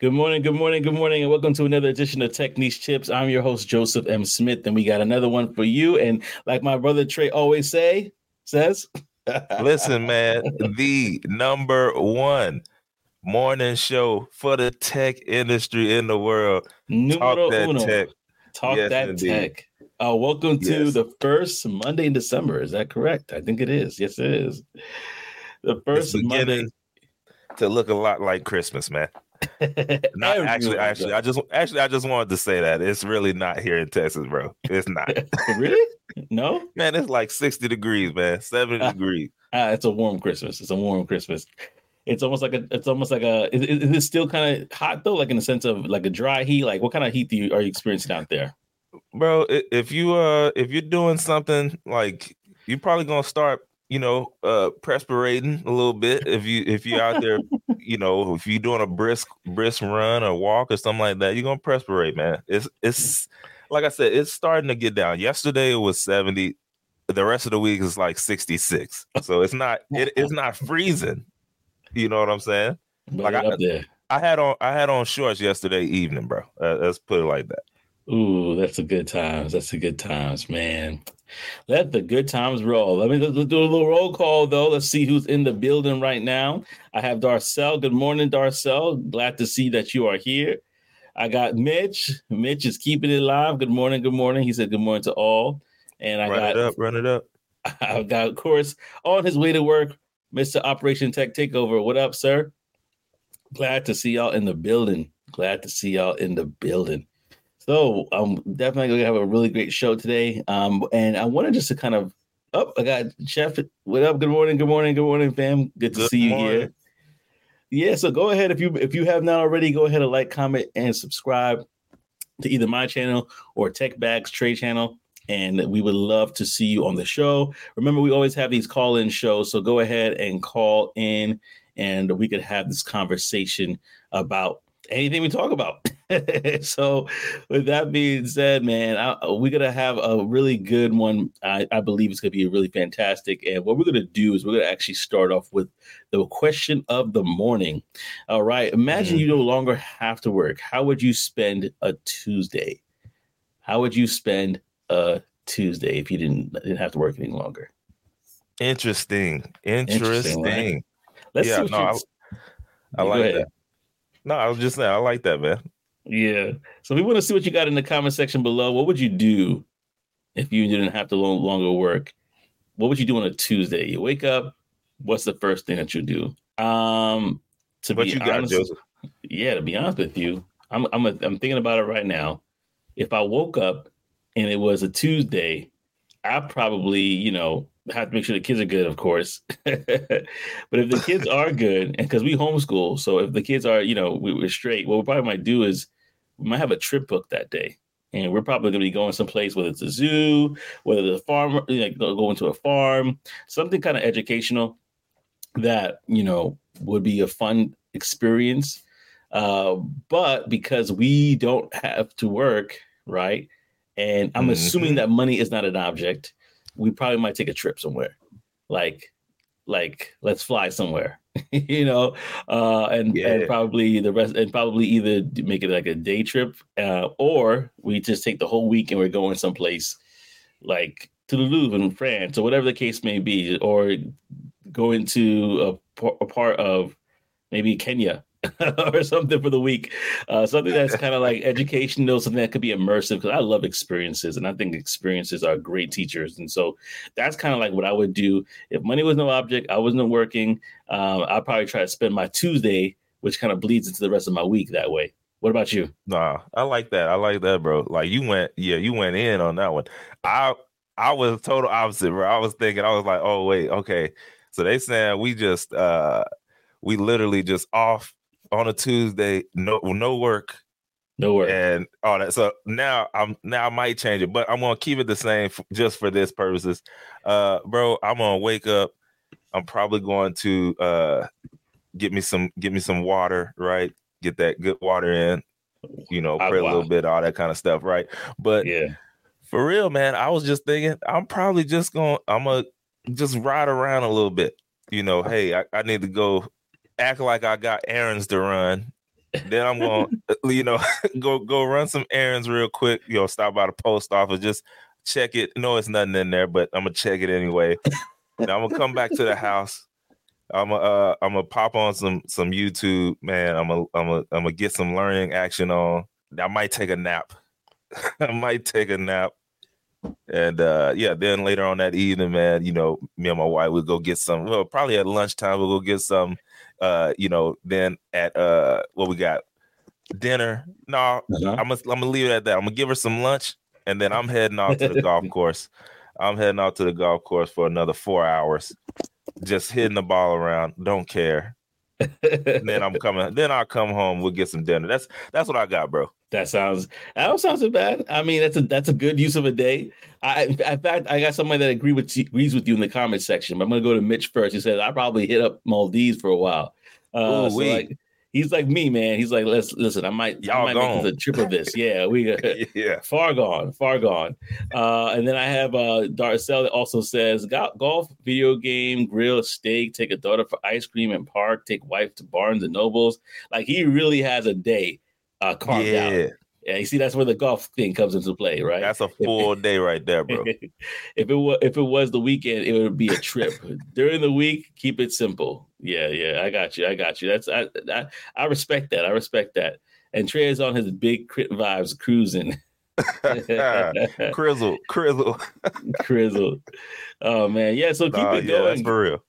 Good morning, good morning, good morning, and welcome to another edition of Tech Niche Tips. I'm your host, Joseph M. Smith, and we got another one for you. And like my brother Trey always say, says, Listen, man, the number one morning show for the tech industry in the world. Numero Talk that uno. tech. Talk Yes, that indeed. tech. Uh, welcome to Yes. the first Monday in December. Is that correct? I think it is. Yes, it is. The first Monday. to look a lot like Christmas, man. Not actually, actually. I just actually I just wanted to say that it's really not here in Texas, bro. It's not. really? No? man, it's like 60 degrees, man. 70 Ah. degrees. Ah, it's a warm Christmas. It's a warm Christmas. It's almost like a. It's almost like a. Is, is it still kind of hot though? Like in the sense of like a dry heat. Like what kind of heat do you are you experiencing out there? bro if you uh if you're doing something like you're probably gonna start you know uh perspirating a little bit if you if you're out there you know if you're doing a brisk brisk run or walk or something like that you're gonna perspirate man. It's it's like i said it's starting to get down. Yesterday it was 70 the rest of the week is like 66 so it's not it, it's not freezing. You know what i'm saying? But Like I- i had on i had on shorts yesterday evening bro. Uh, let's put it like that. Ooh, that's a good times. That's a good times, man. Let the good times roll. Let me let's do a little roll call though. Let's see who's in the building right now. I have Darcel. Good morning, Darcel. Glad to see that you are here. I got Mitch. Mitch is keeping it live. Good morning. Good morning. He said good morning to all. And I run got it up run it up I've got, of course, on his way to work, Mr. Operation Tech Takeover. What up, sir? Glad to see y'all in the building. Glad to see y'all in the building. So I'm definitely gonna have a really great show today. Um, and I wanted just to kind of oh, I got Chef. What up? Good morning, good morning, good morning, fam. Good to Good see you morning. here. Yeah, so go ahead if you if you have not already, go ahead and like, comment, and subscribe to either my channel or Tech Bags Trade channel. And we would love to see you on the show. Remember, we always have these call-in shows, so go ahead and call in, and we could have this conversation about anything we talk about. so, with that being said, man, I, we're gonna have a really good one. I, I believe it's gonna be really fantastic. And what we're gonna do is we're gonna actually start off with the question of the morning. All right, imagine Mhm. you no longer have to work. How would you spend a Tuesday? How would you spend a Tuesday if you didn't didn't have to work any longer? Interesting. Interesting, Interesting. right? Let's Yeah, see what no, you- I- I like ahead. that. No, I was just saying, I like that, man. Yeah. So we want to see what you got in the comment section below. What would you do if you didn't have to no longer work? What would you do on a Tuesday? You wake up. What's the first thing that you do? Um, to What be you got, Joseph? yeah, to be honest with you, I'm I'm a, I'm thinking about it right now. If I woke up and it was a Tuesday, I probably you know have to make sure the kids are good, of course. but if the kids are good, and because we homeschool, so if the kids are you know we, we're straight, what we probably might do is we might have a trip booked that day. And we're probably going to be going someplace, whether it's a zoo, whether it's a farm, like go, go into a farm, something kind of educational that you know would be a fun experience uh, but because we don't have to work right and i'm assuming Mhm. that money is not an object we probably might take a trip somewhere. Like like let's fly somewhere you know? Uh and, and probably the rest and probably either make it like a day trip uh or we just take the whole week and we're going someplace like to the Louvre in France or whatever the case may be, or go into a, a part of maybe Kenya or something for the week. Uh, something that's kind of like educational, something that could be immersive. Because I love experiences, and I think experiences are great teachers. And so that's kind of like what I would do if money was no object. I wasn't working. Um, I'd probably try to spend my Tuesday, which kind of bleeds into the rest of my week that way. What about you? Nah, I like that. I like that, bro. Like you went, yeah, you went in on that one. I I was total opposite, bro. I was thinking, I was like, oh wait, okay. So they saying we just uh we literally just off on a Tuesday, no no work, No worries. and all that. So now I'm now I might change it, but I'm gonna keep it the same f- just for this purposes. Uh, bro, I'm gonna wake up. I'm probably going to uh get me some get me some water, right? Get that good water in, you know, pray a wow. little bit, all that kind of stuff, right? But Yeah. for real, man, I was just thinking I'm probably just gonna I'm gonna just ride around a little bit. You know, hey, I, I need to go act like I got errands to run then I'm going to, you know, go go run some errands real quick. You know, stop by the post office, just check it. No, it's nothing in there, but I'm gonna check it anyway. and I'm gonna come back to the house. I'm gonna uh, I'm gonna pop on some some YouTube, man. I'm gonna I'm gonna I'm gonna get some learning action on. I might take a nap. I might take a nap. And uh yeah, then later on that evening, man, you know, me and my wife would go get some. Well, probably at lunchtime we'll go get some. Uh, you know, then at uh what we got dinner. No, uh-huh. I'm gonna I'm gonna leave it at that. I'm gonna give her some lunch, and then I'm heading off to the golf course. I'm heading out to the golf course for another four hours, just hitting the ball around. Don't care. then I'm coming. Then I'll come home. We'll get some dinner. That's that's what I got, bro. That sounds that don't sound so bad. I mean, that's a that's a good use of a day. I in fact I got somebody that agree with agrees with you in the comment section. But I'm gonna go to Mitch first. He says I probably hit up Maldives for a while. Uh, Ooh, so like, he's like me, man. He's like, let's listen. I might, Y'all I might gone. make a trip of this. Yeah, we yeah, far gone, far gone. Uh, and then I have uh, Darcel that also says golf, video game, grill, steak, take a daughter for ice cream and park, take wife to Barnes and Nobles. Like he really has a day uh, carved yeah. out. Yeah, you see, that's where the golf thing comes into play, right? That's a full day right there, bro. if it was if it was the weekend, it would be a trip. During the week, keep it simple. Yeah, yeah, I got you. I got you. That's I I, I respect that. I respect that. And Trey is on his big crit vibes cruising. Crizzle, crizzle, crizzle. Oh man, yeah. So keep nah, it going. Yeah, for real.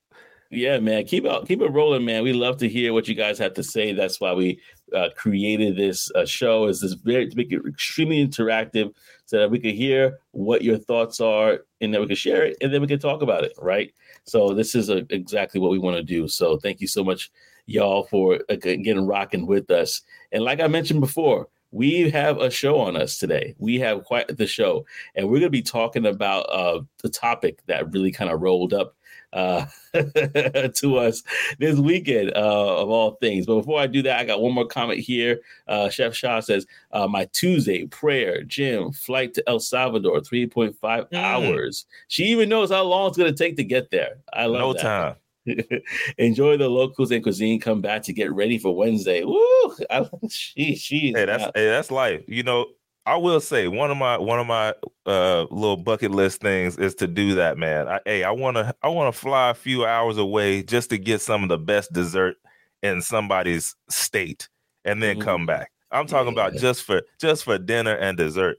Yeah, man. Keep it keep it rolling, man. We love to hear what you guys have to say. That's why we uh, created this uh, show. Is this very to make it extremely interactive, so that we could hear what your thoughts are, and then we can share it, and then we can talk about it. Right. So this is a, uh, exactly what we want to do. So thank you so much, y'all, for uh, getting rocking with us. And like I mentioned before, we have a show on us today. We have quite the show, and we're going to be talking about uh, the topic that really kind of rolled up uh, to us this weekend uh, of all things. But before I do that, I got one more comment here. Uh, Chef Shaw says, uh, "My Tuesday prayer, gym, flight to El Salvador, three point five mm. hours. She even knows how long it's going to take to get there. I love no that. time." Enjoy the locals and cuisine. Come back to get ready for Wednesday. Woo! I, she, she hey, that's hey, that's life. You know, I will say one of my one of my uh little bucket list things is to do that, man. I, hey, I want to I want to fly a few hours away just to get some of the best dessert in somebody's state and then mm-hmm. come back. I'm talking yeah. about just for just for dinner and dessert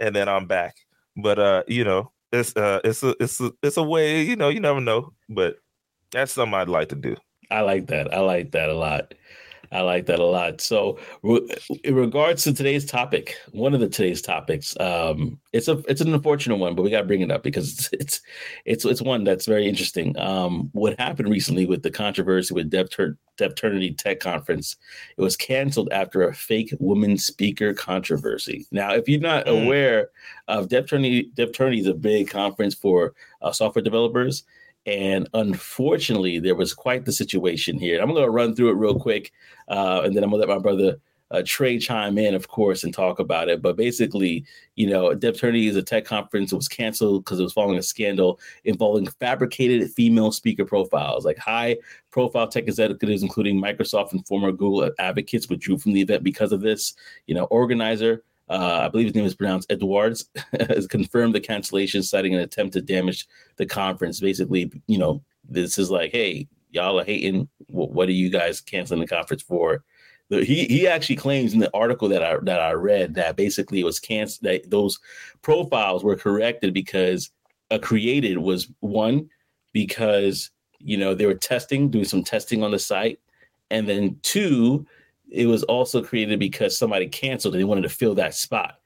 and then I'm back. But uh, you know, it's uh it's a it's a it's a way, you know, you never know, but that's something I'd like to do. I like that. I like that a lot. I like that a lot. So, in regards to today's topic, one of the today's topics, um, it's a it's an unfortunate one, but we got to bring it up because it's it's it's, it's one that's very interesting. Um, what happened recently with the controversy with DevTernity Tech Conference? It was canceled after a fake woman speaker controversy. Now, if you're not mm. aware of DevTernity, DevTernity is a big conference for uh, software developers and unfortunately, there was quite the situation here. I'm going to run through it real quick, uh, and then I'm going to let my brother uh, Trey chime in, of course, and talk about it. But basically, you know, DevTernity is a tech conference. It was canceled because it was following a scandal involving fabricated female speaker profiles. Like high profile tech executives, including Microsoft and former Google advocates, withdrew from the event because of this. You know, organizer uh, I believe his name is pronounced Edwards, has confirmed the cancellation, citing an attempt to damage the conference. Basically, you know, this is like, hey, y'all are hating. What are you guys canceling the conference for? He he actually claims in the article that I that I read that basically it was canceled. That those profiles were corrected because a created was one because you know they were testing, doing some testing on the site, and then two it was also created because somebody canceled and they wanted to fill that spot.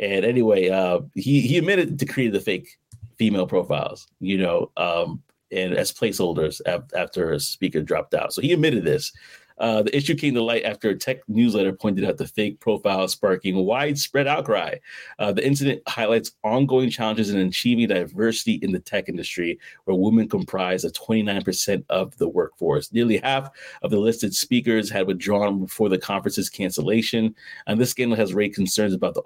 And anyway, uh, he he admitted to create the fake female profiles, you know, um, and as placeholders after a speaker dropped out. So he admitted this. Uh, the issue came to light after a tech newsletter pointed out the fake profile, sparking widespread outcry. Uh, the incident highlights ongoing challenges in achieving diversity in the tech industry, where women comprise of 29% of the workforce. Nearly half of the listed speakers had withdrawn before the conference's cancellation. And this scandal has raised concerns about the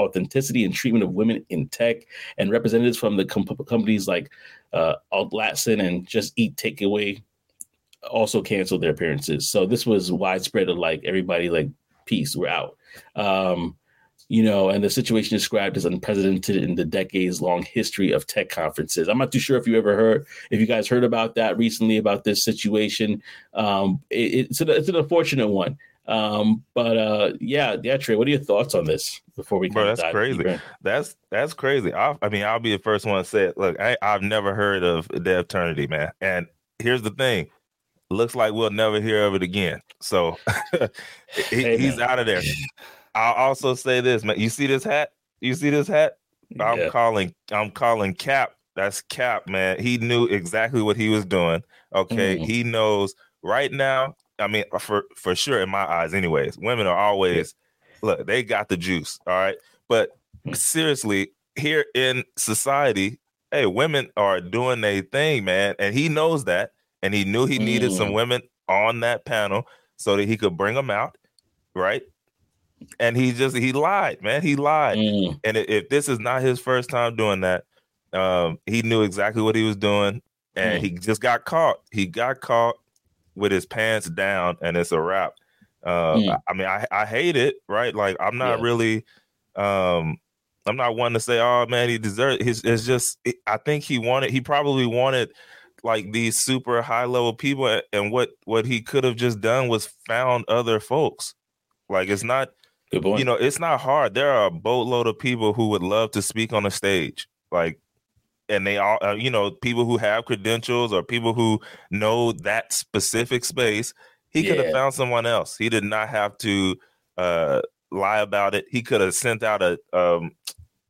authenticity and treatment of women in tech. And representatives from the companies like uh, and Just Eat Takeaway also canceled their appearances. So this was widespread of like everybody like peace, we're out. Um, you know, and the situation described as unprecedented in the decades long history of tech conferences. I'm not too sure if you ever heard, if you guys heard about that recently about this situation. Um, it, it's, an, it's an unfortunate one. Um, but uh, yeah, yeah, Trey, what are your thoughts on this before we? Bro, that's crazy. Deeper? That's that's crazy. I, I, mean, I'll be the first one to say it. Look, I, I've never heard of DevTernity, man. And here's the thing: looks like we'll never hear of it again. So he, he's out of there. I'll also say this, man. You see this hat? You see this hat? I'm yeah. calling. I'm calling Cap. That's Cap, man. He knew exactly what he was doing. Okay, mm. he knows right now. I mean, for for sure, in my eyes, anyways, women are always yeah. look. They got the juice. All right, but mm. seriously, here in society, hey, women are doing their thing, man, and he knows that, and he knew he needed mm. some women on that panel so that he could bring them out, right? and he just he lied, man. He lied. Mm. And if this is not his first time doing that, um, he knew exactly what he was doing, and mm. he just got caught. He got caught with his pants down, and it's a wrap. Uh, mm. I, mean, I, I hate it, right? Like I'm not yeah. really, um, I'm not one to say, oh man, he deserved. His, it's just, I think he wanted, he probably wanted like these super high level people, and what what he could have just done was found other folks. Like it's not. You know, it's not hard. There are a boatload of people who would love to speak on a stage, like, and they all, uh, you know, people who have credentials or people who know that specific space. He could have found someone else. He did not have to uh, lie about it. He could have sent out a um,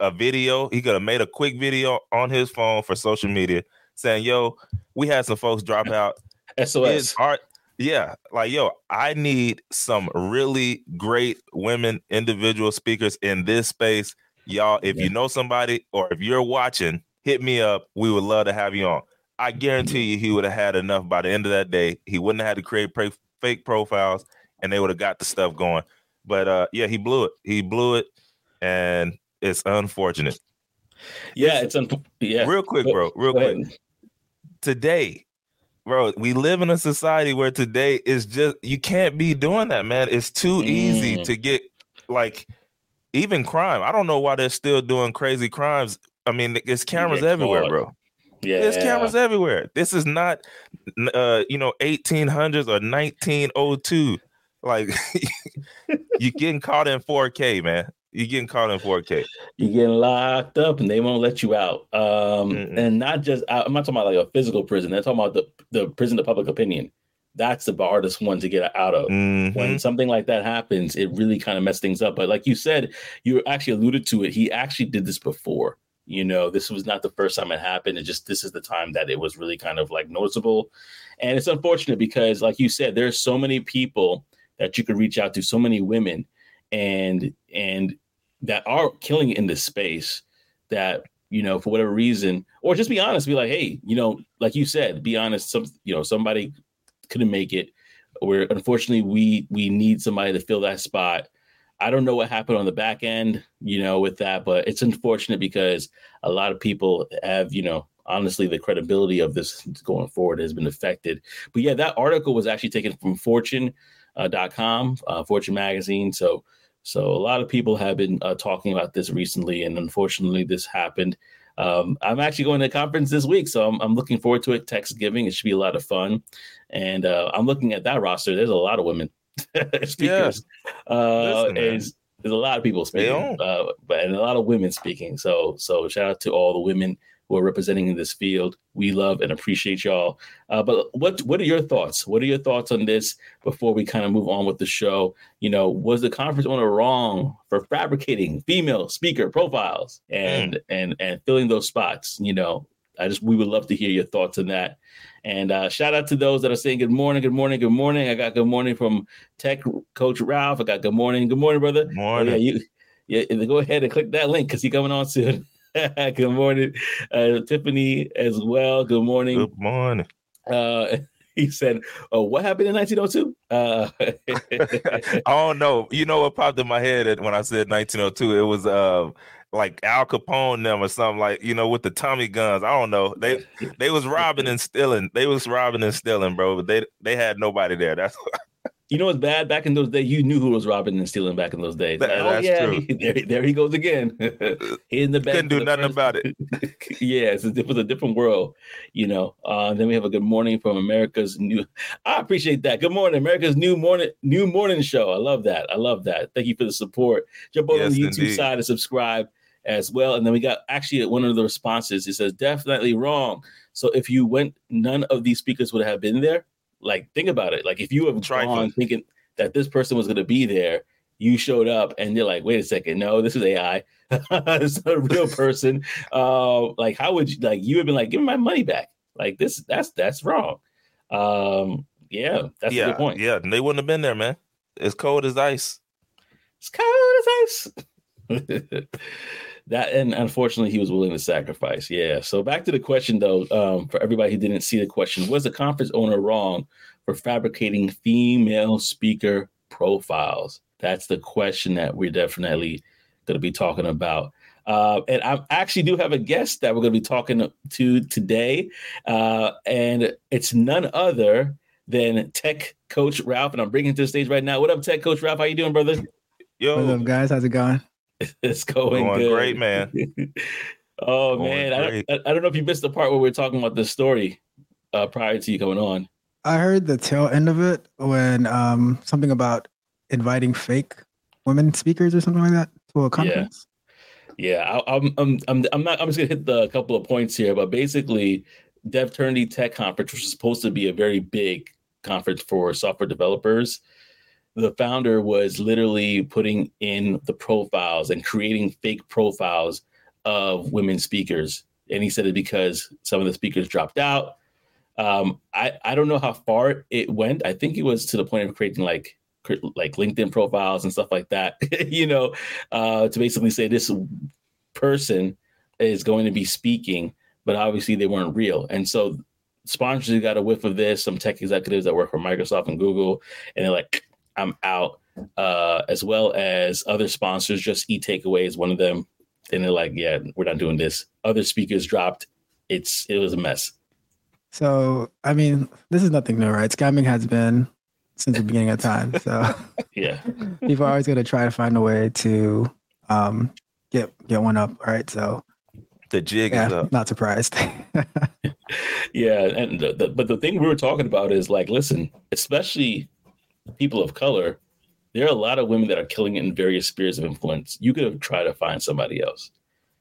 a video. He could have made a quick video on his phone for social media saying, "Yo, we had some folks drop out. SOS. art yeah, like yo, I need some really great women individual speakers in this space. Y'all, if yeah. you know somebody or if you're watching, hit me up. We would love to have you on. I guarantee you he would have had enough by the end of that day. He wouldn't have had to create pre- fake profiles and they would have got the stuff going. But uh yeah, he blew it. He blew it and it's unfortunate. Yeah, it's, it's un- yeah. Real quick, bro. Real quick. Today, bro, we live in a society where today is just you can't be doing that, man. It's too mm. easy to get like even crime. I don't know why they're still doing crazy crimes. I mean, it's cameras everywhere, bro. Yeah, there's cameras everywhere. This is not, uh, you know, 1800s or 1902. Like, you're getting caught in 4K, man. You're getting caught in 4K. You're getting locked up, and they won't let you out. Um, and not just I'm not talking about like a physical prison. They're talking about the the prison of public opinion. That's the hardest one to get out of. Mm-hmm. When something like that happens, it really kind of messes things up. But like you said, you actually alluded to it. He actually did this before. You know, this was not the first time it happened. It just this is the time that it was really kind of like noticeable. And it's unfortunate because, like you said, there's so many people that you could reach out to, so many women, and and that are killing in this space that you know for whatever reason or just be honest be like hey you know like you said be honest some you know somebody couldn't make it. Where unfortunately we we need somebody to fill that spot. I don't know what happened on the back end you know with that but it's unfortunate because a lot of people have you know honestly the credibility of this going forward has been affected. But yeah that article was actually taken from fortune uh, uh, fortune magazine. So so a lot of people have been uh, talking about this recently, and unfortunately, this happened. Um, I'm actually going to a conference this week, so I'm, I'm, looking forward to it. Thanksgiving, it should be a lot of fun, and uh, I'm looking at that roster. There's a lot of women speakers. Yeah. Uh, Listen, there's a lot of people speaking, uh, but and a lot of women speaking. So so shout out to all the women who are representing in this field. We love and appreciate y'all. Uh, but what what are your thoughts? What are your thoughts on this before we kind of move on with the show? You know, was the conference owner wrong for fabricating female speaker profiles and mm. and and filling those spots? You know, I just we would love to hear your thoughts on that. And uh, shout out to those that are saying good morning, good morning, good morning. I got good morning from Tech Coach Ralph. I got good morning, good morning, brother. Morning. Oh, yeah, you, yeah, go ahead and click that link because he's coming on soon. good morning, uh, Tiffany, as well. Good morning. Good morning. Uh, he said, "Oh, what happened in 1902?" Uh, I don't know. You know what popped in my head when I said 1902? It was uh, like Al Capone them or something like you know with the Tommy guns. I don't know. They they was robbing and stealing. They was robbing and stealing, bro. But they they had nobody there. That's you know what's bad? Back in those days, you knew who was robbing and stealing back in those days. That, oh, that's yeah, true. he- there, there he goes again. he in the back. couldn't do nothing about it. yeah, it's a, it was a different world, you know. Uh, then we have a good morning from America's new. I appreciate that. Good morning, America's new morning new morning show. I love that. I love that. Thank you for the support. Jump over on the YouTube indeed. side and subscribe as well. And then we got actually one of the responses. It says definitely wrong. So if you went, none of these speakers would have been there. Like think about it. Like if you have Trifling. gone thinking that this person was going to be there. You showed up and you're like, wait a second, no, this is AI. it's not a real person. Uh, like, how would you like? You would be like, give me my money back. Like this, that's that's wrong. Um, yeah, that's a yeah, good point. yeah. They wouldn't have been there, man. It's cold as ice. It's cold as ice. that and unfortunately, he was willing to sacrifice. Yeah. So back to the question though, um, for everybody who didn't see the question, was the conference owner wrong for fabricating female speaker profiles? That's the question that we're definitely going to be talking about. Uh, and I actually do have a guest that we're going to be talking to today, uh, and it's none other than Tech Coach Ralph. And I'm bringing to the stage right now. What up, Tech Coach Ralph? How you doing, brother? Yo, What's up, guys? How's it going? It's going, Going good. great, man. oh Going man, I don't, great. I, I don't know if you missed the part where we are talking about this story uh, prior to you coming on. I heard the tail end of it when um something about inviting fake women speakers or something like that to a conference. Yeah, I, I'm, I'm, I'm, I'm not. I'm just gonna hit the couple of points here, but basically, DevTernity Tech Conference, which is supposed to be a very big conference for software developers, the founder was literally putting in the profiles and creating fake profiles of women speakers, and he said it because some of the speakers dropped out. Um, I I don't know how far it went. I think it was to the point of creating like like LinkedIn profiles and stuff like that. you know, uh, to basically say this person is going to be speaking, but obviously they weren't real. And so sponsors got a whiff of this, some tech executives that work for Microsoft and Google, and they're like, I'm out. Uh, as well as other sponsors, just eat takeaways, one of them. And they're like, yeah, we're not doing this. Other speakers dropped. It's it was a mess. So I mean, this is nothing new, right? Scamming has been since the beginning of time. So Yeah. people are always going to try to find a way to um get get one up, right? So the jig is yeah, up. not surprised. Yeah, and the, the, but the thing we were talking about is like, listen, especially people of color, there are a lot of women that are killing it in various spheres of influence. You could try to find somebody else.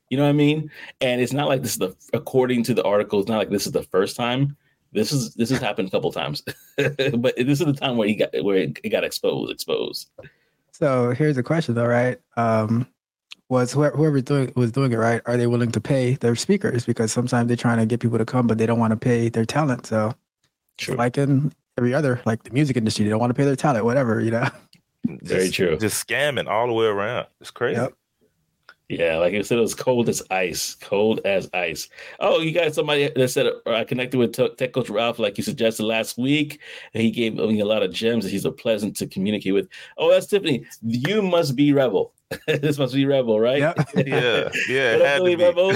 You know what I mean? And it's not like this is the according to the article, it's not like this is the first time. This is this has happened a couple times, but this is the time where he got where it got exposed. Exposed. so here's the question, though, right? Um, was whoever, whoever doing was doing it right? Are they willing to pay their speakers? Because sometimes they're trying to get people to come, but they don't want to pay their talent. So True. like in every other, like the music industry, they don't want to pay their talent, whatever, you know. Very Just- true. Just scamming all the way around. It's crazy. Yep. Yeah, like I said, it was cold as ice, cold as ice. Oh, you got somebody that said uh, I connected with Tech Coach Ralph, like you suggested last week. And he gave me a lot of gems. He's a pleasant to communicate with. Oh, that's Tiffany. You must be Rebel. this must be Rebel, right? Yep. Yeah, yeah. What up, Billy. Rebel?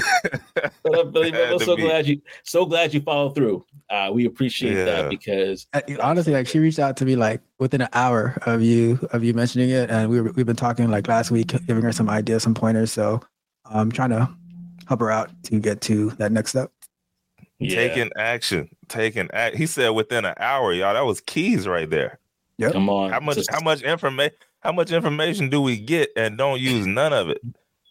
What up, Billy Rebel? So be. glad you, so glad you followed through. Uh, we appreciate Yeah. that because Uh, honestly like she reached out to me like within an hour of you of you mentioning it and we were, we've been talking like last week giving her some ideas some pointers so i'm trying to help her out to get to that next step yeah, Taking action. Taking act. He said within an hour, y'all. That was keys right there. Yeah. Come on. How much? Just- How much information? How much information do we get and don't use none of it?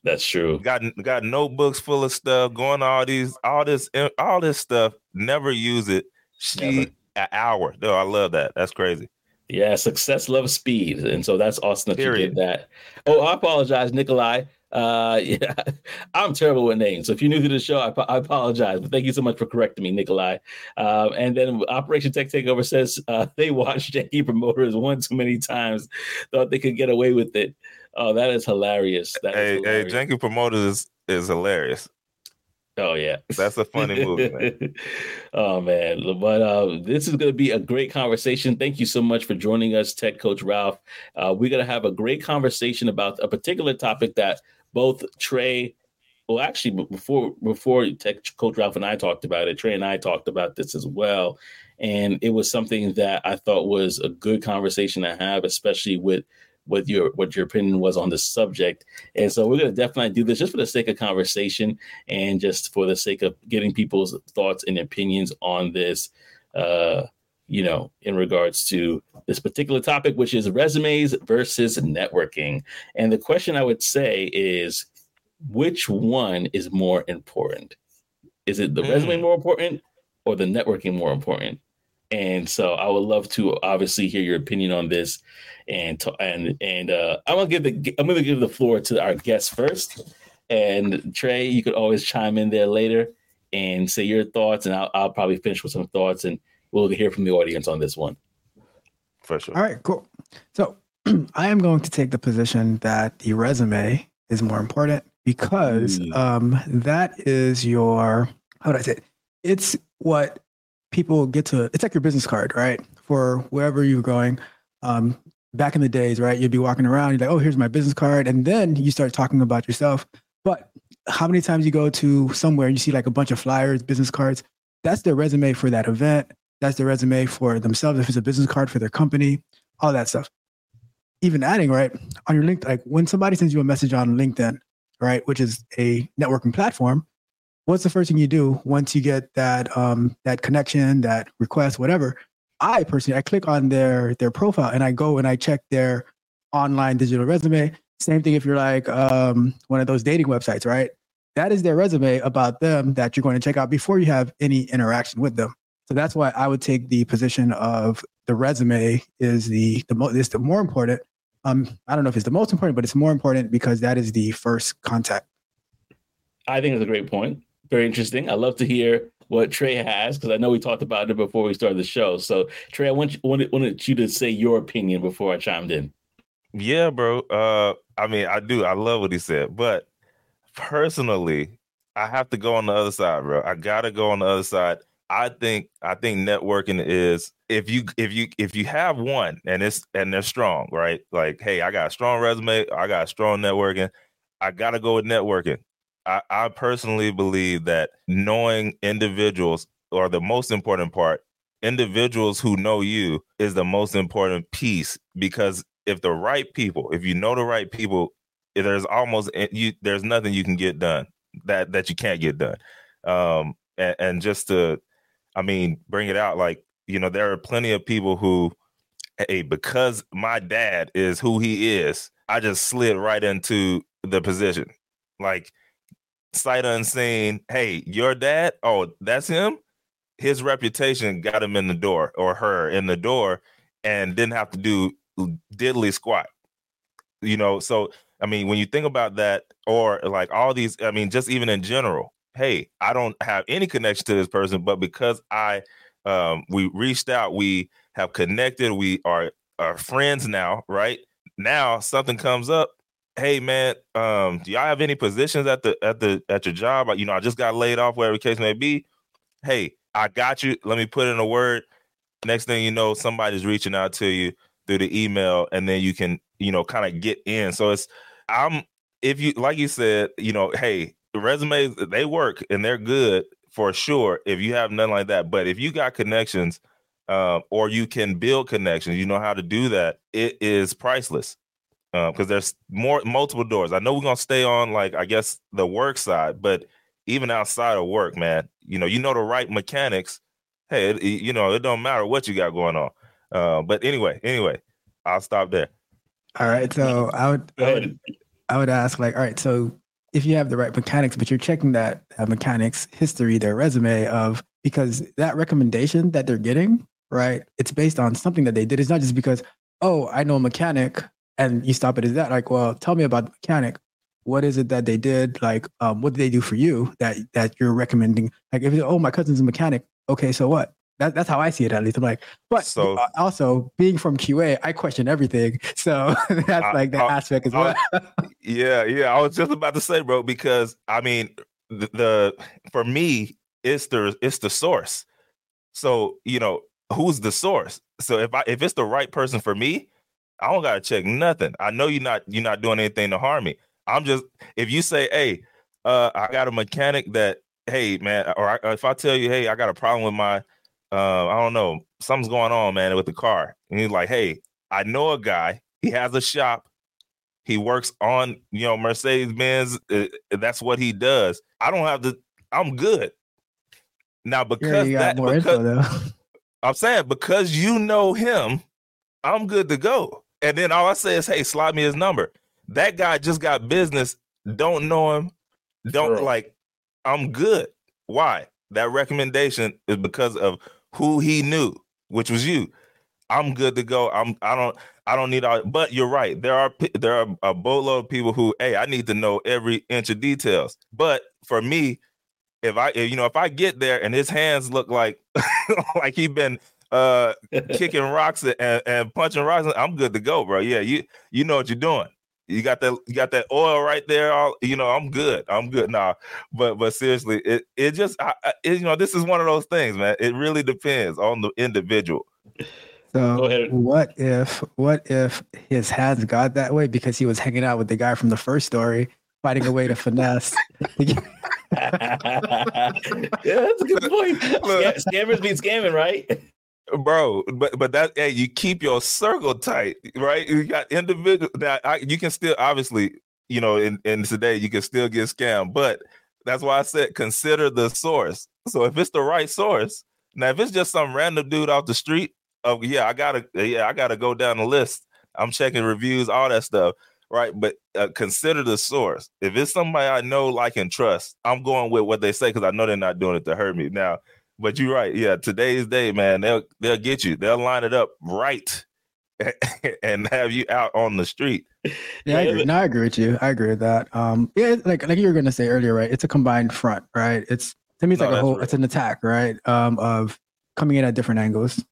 that's true. Got got notebooks full of stuff, going to all these, all this, all this stuff. Never use it. She Never. an hour. No, I love that. That's crazy. Yeah, success loves speed, and so that's awesome that Period. you did that. Oh, I apologize, Nikolai. Uh, yeah, I'm terrible with names. So if you're new to the show, I, I apologize. But thank you so much for correcting me, Nikolai. Um, and then Operation Tech Takeover says uh, they watched Janky promoters one too many times, thought they could get away with it. Oh, that is hilarious. That is Hey, hey, hilarious. Janky Promoters is, is hilarious. Oh yeah, that's a funny movie. Man. oh man, but uh, this is going to be a great conversation. Thank you so much for joining us, Tech Coach Ralph. Uh, we're going to have a great conversation about a particular topic that both Trey, well, actually, before before Coach Ralph and I talked about it, Trey and I talked about this as well, and it was something that I thought was a good conversation to have, especially with what your what your opinion was on the subject. And so we're going to definitely do this just for the sake of conversation and just for the sake of getting people's thoughts and opinions on this. Uh, you know, in regards to this particular topic, which is resumes versus networking. And the question I would say is, which one is more important? Is it the mm. resume more important or the networking more important? And so I would love to obviously hear your opinion on this. And and and uh, I'm gonna give the I'm gonna give the floor to our guest first. And Trey, you could always chime in there later and say your thoughts, and I'll, I'll probably finish with some thoughts, and we'll hear from the audience on this one. For sure. All right, cool. So I am going to take the position that the resume is more important because mm. um, that is your how would I say it? It's what people get to it's like your business card, right? For wherever you're going. Um, back in the days, right? You'd be walking around, you're like, oh, here's my business card. And then you start talking about yourself. But how many times you go to somewhere and you see like a bunch of flyers, business cards? That's their resume for that event. That's their resume for themselves. If it's a business card for their company, all that stuff. Even adding, right, on your LinkedIn, like when somebody sends you a message on LinkedIn, right, which is a networking platform, what's the first thing you do once you get that um, that connection, that request, whatever? I personally, I click on their their profile and I go and I check their online digital resume. Same thing if you're like um, one of those dating websites, right? That is their resume about them that you're going to check out before you have any interaction with them. So that's why I would take the position of the resume is the the, mo- is the more important. Um, I don't know if it's the most important, but it's more important because that is the first contact. I think it's a great point very interesting. I love to hear what Trey has because I know we talked about it before we started the show. So Trey, I want you, wanted, wanted you to say your opinion before I chimed in. Yeah, bro. Uh, I mean, I do. I love what he said, but personally, I have to go on the other side, bro. I gotta go on the other side. I think I think networking is if you if you if you have one and it's and they're strong, right? Like, hey, I got a strong resume, I got strong networking. I gotta go with networking. I, I personally believe that knowing individuals are the most important part. Individuals who know you is the most important piece because if the right people, if you know the right people, there's almost eh, you there's nothing you can get done that that you can't get done. Um, and, and just to, I mean, bring it out like you know there are plenty of people who, hey, because my dad is who he is, I just slid right into the position. Like sight unseen, hey, your dad, oh, that's him. His reputation got him in the door or her in the door and didn't have to do diddly squat. You know, so I mean, when you think about that, or like all these, I mean, just even in general, hey, I don't have any connection to this person, but because I um we reached out, we have connected, we are are friends now, right? Now something comes up, hey man, um, do y'all have any positions at the at the at your job? You know, I just got laid off, whatever case may be. Hey, I got you. Let me put in a word. Next thing you know, somebody's reaching out to you through the email, and then you can, you know, kind of get in. So it's I'm if you like you said, you know, hey, the resumes they work and they're good for sure if you have nothing like that. But if you got connections, um, or you can build connections, you know how to do that, it is priceless because um, there's more multiple doors. I know we're gonna stay on like I guess the work side, but even outside of work, man, you know, you know the right mechanics. Hey, it, you know, it don't matter what you got going on. Uh, but anyway, anyway, I'll stop there. All right, so I would, I would, I would ask like, all right, so if you have the right mechanics, but you're checking that uh, mechanics history, their resume of because that recommendation that they're getting, right? It's based on something that they did. It's not just because, oh, I know a mechanic and you stop it as that like well tell me about the mechanic what is it that they did like um, what did they do for you that that you're recommending like if oh my cousin's a mechanic okay so what that, that's how I see it at least. I'm like, but so, also being from QA, I question everything. So that's I, like I, aspect as well. yeah, yeah. I was just about to say, bro, because I mean, the, the for me, it's the it's the source. So you know who's the source. So if I if it's the right person for me, I don't gotta check nothing. I know you're not you're not doing anything to harm me. I'm just if you say, hey, uh, I got a mechanic that, hey man, or I, if I tell you, hey, I got a problem with my, uh, I don't know, something's going on, man, with the car, and he's like, hey, I know a guy. He has a shop. He works on, you know, Mercedes Benz. Uh, that's what he does. I don't have to. I'm good. Now because yeah, that, because, I'm saying because you know him, I'm good to go. And then all I say is, hey, slide me his number. That guy just got business. Don't know him. Don't sure. like. I'm good. Why? That recommendation is because of who he knew, which was you. I'm good to go. I'm. I don't. I don't need all. But you're right. There are there are a boatload of people who, hey, I need to know every inch of details. But for me, if I, if, you know, if I get there and his hands look like like he been uh kicking rocks and, and punching rocks, I'm good to go, bro. Yeah, you you know what you're doing. You got that you got that oil right there. All you know, I'm good. I'm good now. But but seriously, it it just I, it, you know this is one of those things, man. It really depends on the individual. So what if what if his hands got that way because he was hanging out with the guy from the first story, finding a way to finesse? yeah, that's a good point. scammers be scamming, right? Bro, but but that hey, you keep your circle tight, right? You got individual that you can still obviously, you know, in, in today you can still get scammed, but that's why I said consider the source. So if it's the right source, now if it's just some random dude off the street, oh yeah, I gotta yeah, I gotta go down the list. I'm checking reviews, all that stuff, right? But uh, consider the source. If it's somebody I know, like, and trust, I'm going with what they say because I know they're not doing it to hurt me. Now, but you're right. Yeah, today's day, man, they'll they'll get you. They'll line it up right and have you out on the street. Yeah, I agree. No, I agree with you. I agree with that. Um, yeah, like like you were gonna say earlier, right? It's a combined front, right? It's to me, it's no, like a whole. It's an attack, right? Um, of coming in at different angles.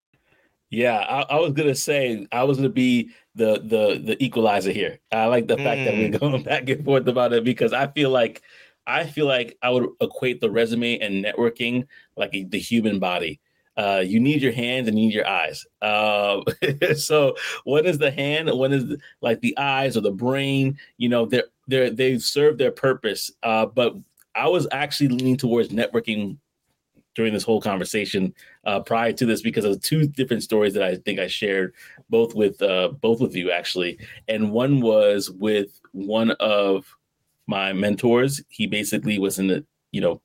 Yeah, I, I, was gonna say I was gonna be the the the equalizer here. I like the fact mm. that we're mm. going back and forth about it because I feel like I feel like I would equate the resume and networking like the human body. Uh, you need your hands and you need your eyes. Uh, so what is the hand? What is like the eyes or the brain? You know, they're they're they serve their purpose. Uh, but I was actually leaning towards networking during this whole conversation uh, prior to this because of two different stories that I think I shared both with uh, both with you actually, and one was with one of my mentors. He basically was in the you know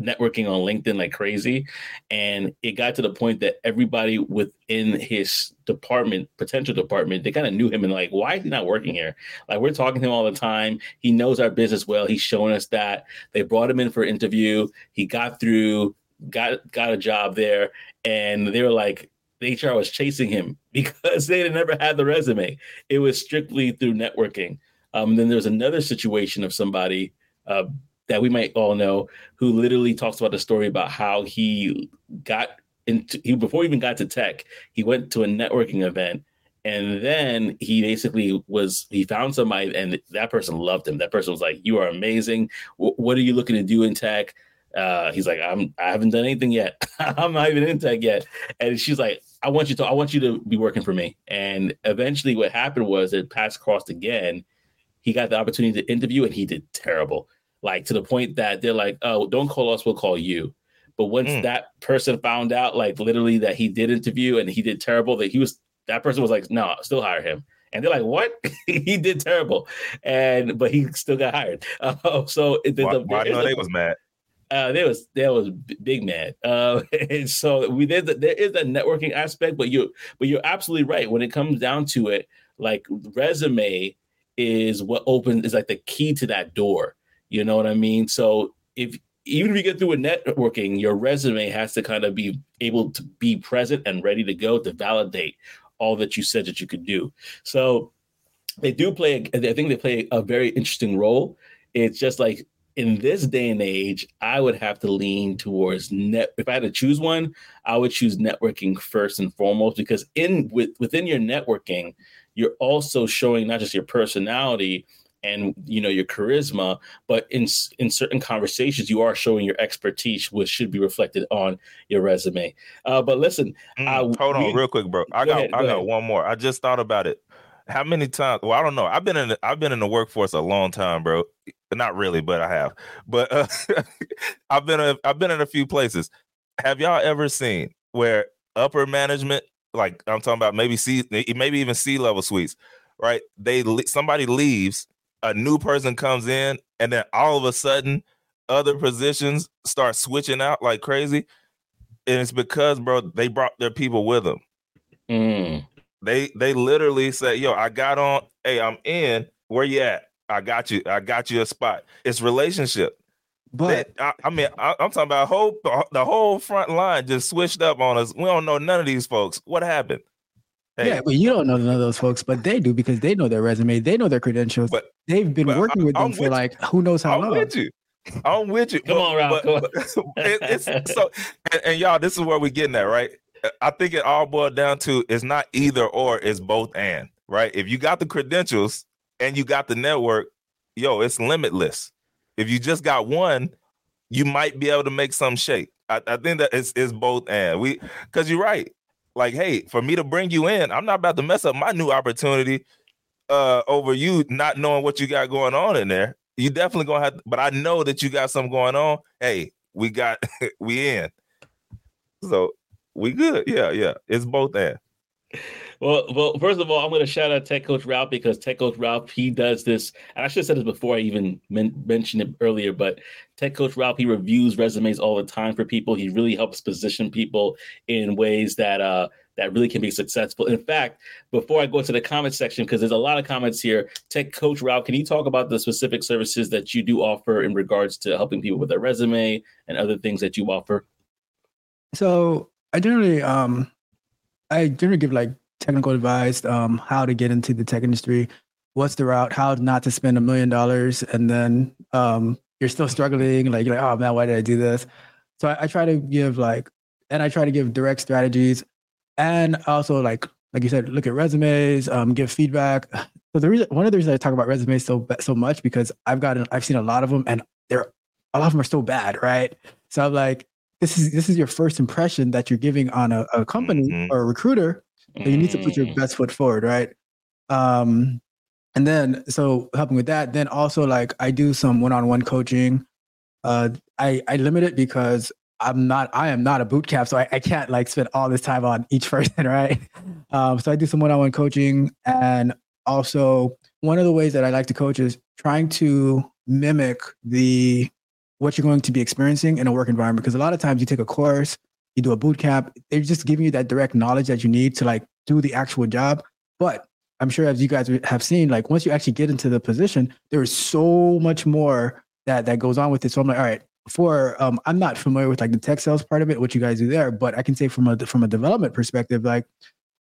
networking on LinkedIn like crazy. And it got to the point that everybody within his department, potential department, they kind of knew him and like, why is he not working here? Like we're talking to him all the time. He knows our business well. He's showing us that. They brought him in for interview. He got through got got a job there, and they were like, the HR was chasing him because they had never had the resume. It was strictly through networking. Um, then there's another situation of somebody uh, that we might all know who literally talks about the story about how he got into he before he even got to tech, he went to a networking event and then he basically was he found somebody and that person loved him that person was like you are amazing w- what are you looking to do in tech uh, he's like, I'm I haven't done anything yet. I'm not even in tech yet. And she's like, I want you to I want you to be working for me. And eventually what happened was that paths crossed again. He got the opportunity to interview and he did terrible. Like to the point that they're like, oh, don't call us, we'll call you. But once mm. that person found out, like literally that he did interview and he did terrible, that he was that person was like, no, still hire him. And they're like, "What? he did terrible," and but he still got hired. Uh, so the, why, the, why know they was mad? Uh, there was there was big man. Uh, and so we did. There is a networking aspect, but you but you're absolutely right when it comes down to it. Like resume is what opens is like the key to that door. You know what I mean? So if even if you get through a networking, your resume has to kind of be able to be present and ready to go to validate all that you said that you could do. So they do play. I think they play a very interesting role. It's just like in this day and age, I would have to lean towards net. If I had to choose one, I would choose networking first and foremost because in with within your networking, you're also showing not just your personality, and you know your charisma but in in certain conversations you are showing your expertise which should be reflected on your resume. Uh, but listen mm, uh, hold on we, real quick bro. I got ahead, i got ahead. one more. I just thought about it. How many times well i don't know. I've been in the, i've been in the workforce a long time bro not really but i have. But uh, i've been a, i've been in a few places. Have y'all ever seen where upper management like i'm talking about maybe c maybe even c level suites right? They somebody leaves a new person comes in and then all of a sudden other positions start switching out like crazy and it's because bro they brought their people with them mm. they they literally say yo i got on hey i'm in. Where you at i got you i got you a spot it's relationship but they, I, I, mean I, am talking about whole the whole front line just switched up on us we don't know none of these folks what happened Hey. Yeah, but you don't know none of those folks, but they do because they know their resume, they know their credentials. But they've been working I, with them I'm for like who knows how I'm long. With you. I'm with you. Come but, on, Ralph. But, it, it's so, and, and, y'all, this is where we're getting at, right? I think it all boiled down to it's not either or, it's both and, right? If you got the credentials and you got the network, yo, it's limitless. If you just got one, you might be able to make some shake. I, I think that it's, it's both and we because you're right like, hey, for me to bring you in, I'm not about to mess up my new opportunity uh over you not knowing what you got going on in there. You definitely gonna have, but I know that you got something going on. Hey, we got we in. So we good. Yeah, yeah. It's both and. Well, well, first of all, I'm going to shout out Tech Coach Ralph because Tech Coach Ralph he does this, and I should have said this before I even men- mentioned it earlier. But Tech Coach Ralph he reviews resumes all the time for people. He really helps position people in ways that uh that really can be successful. In fact, before I go to the comment section, because there's a lot of comments here, Tech Coach Ralph, can you talk about the specific services that you do offer in regards to helping people with their resume and other things that you offer? So I generally um I generally give like technical advice, um, how to get into the tech industry, what's the route, how not to spend a million dollars, and then um, you're still struggling, like you're like, oh man, why did I do this? So I, I try to give like, and I try to give direct strategies, and also like like you said, look at resumes, um, give feedback. So the reason, one of the reasons I talk about resumes so so much because I've gotten, I've seen a lot of them, and they're a lot of them are so bad, right? So I'm like, this is this is your first impression that you're giving on a, a company mm-hmm. or a recruiter so you need to put your mm. best foot forward, right? Um, and then so helping with that, then also like I do some one-on-one coaching. Uh, I I limit it because I'm not I am not a boot camp, so I, I can't like spend all this time on each person, right? Um, so I do some one-on-one coaching, and also one of the ways that I like to coach is trying to mimic the what you're going to be experiencing in a work environment. Because a lot of times you take a course you do a boot camp, they're just giving you that direct knowledge that you need to like do the actual job. But I'm sure as you guys have seen, like once you actually get into the position, there is so much more that that goes on with it. So I'm like, all right, for um, I'm not familiar with like the tech sales part of it, what you guys do there, but I can say from a from a development perspective, like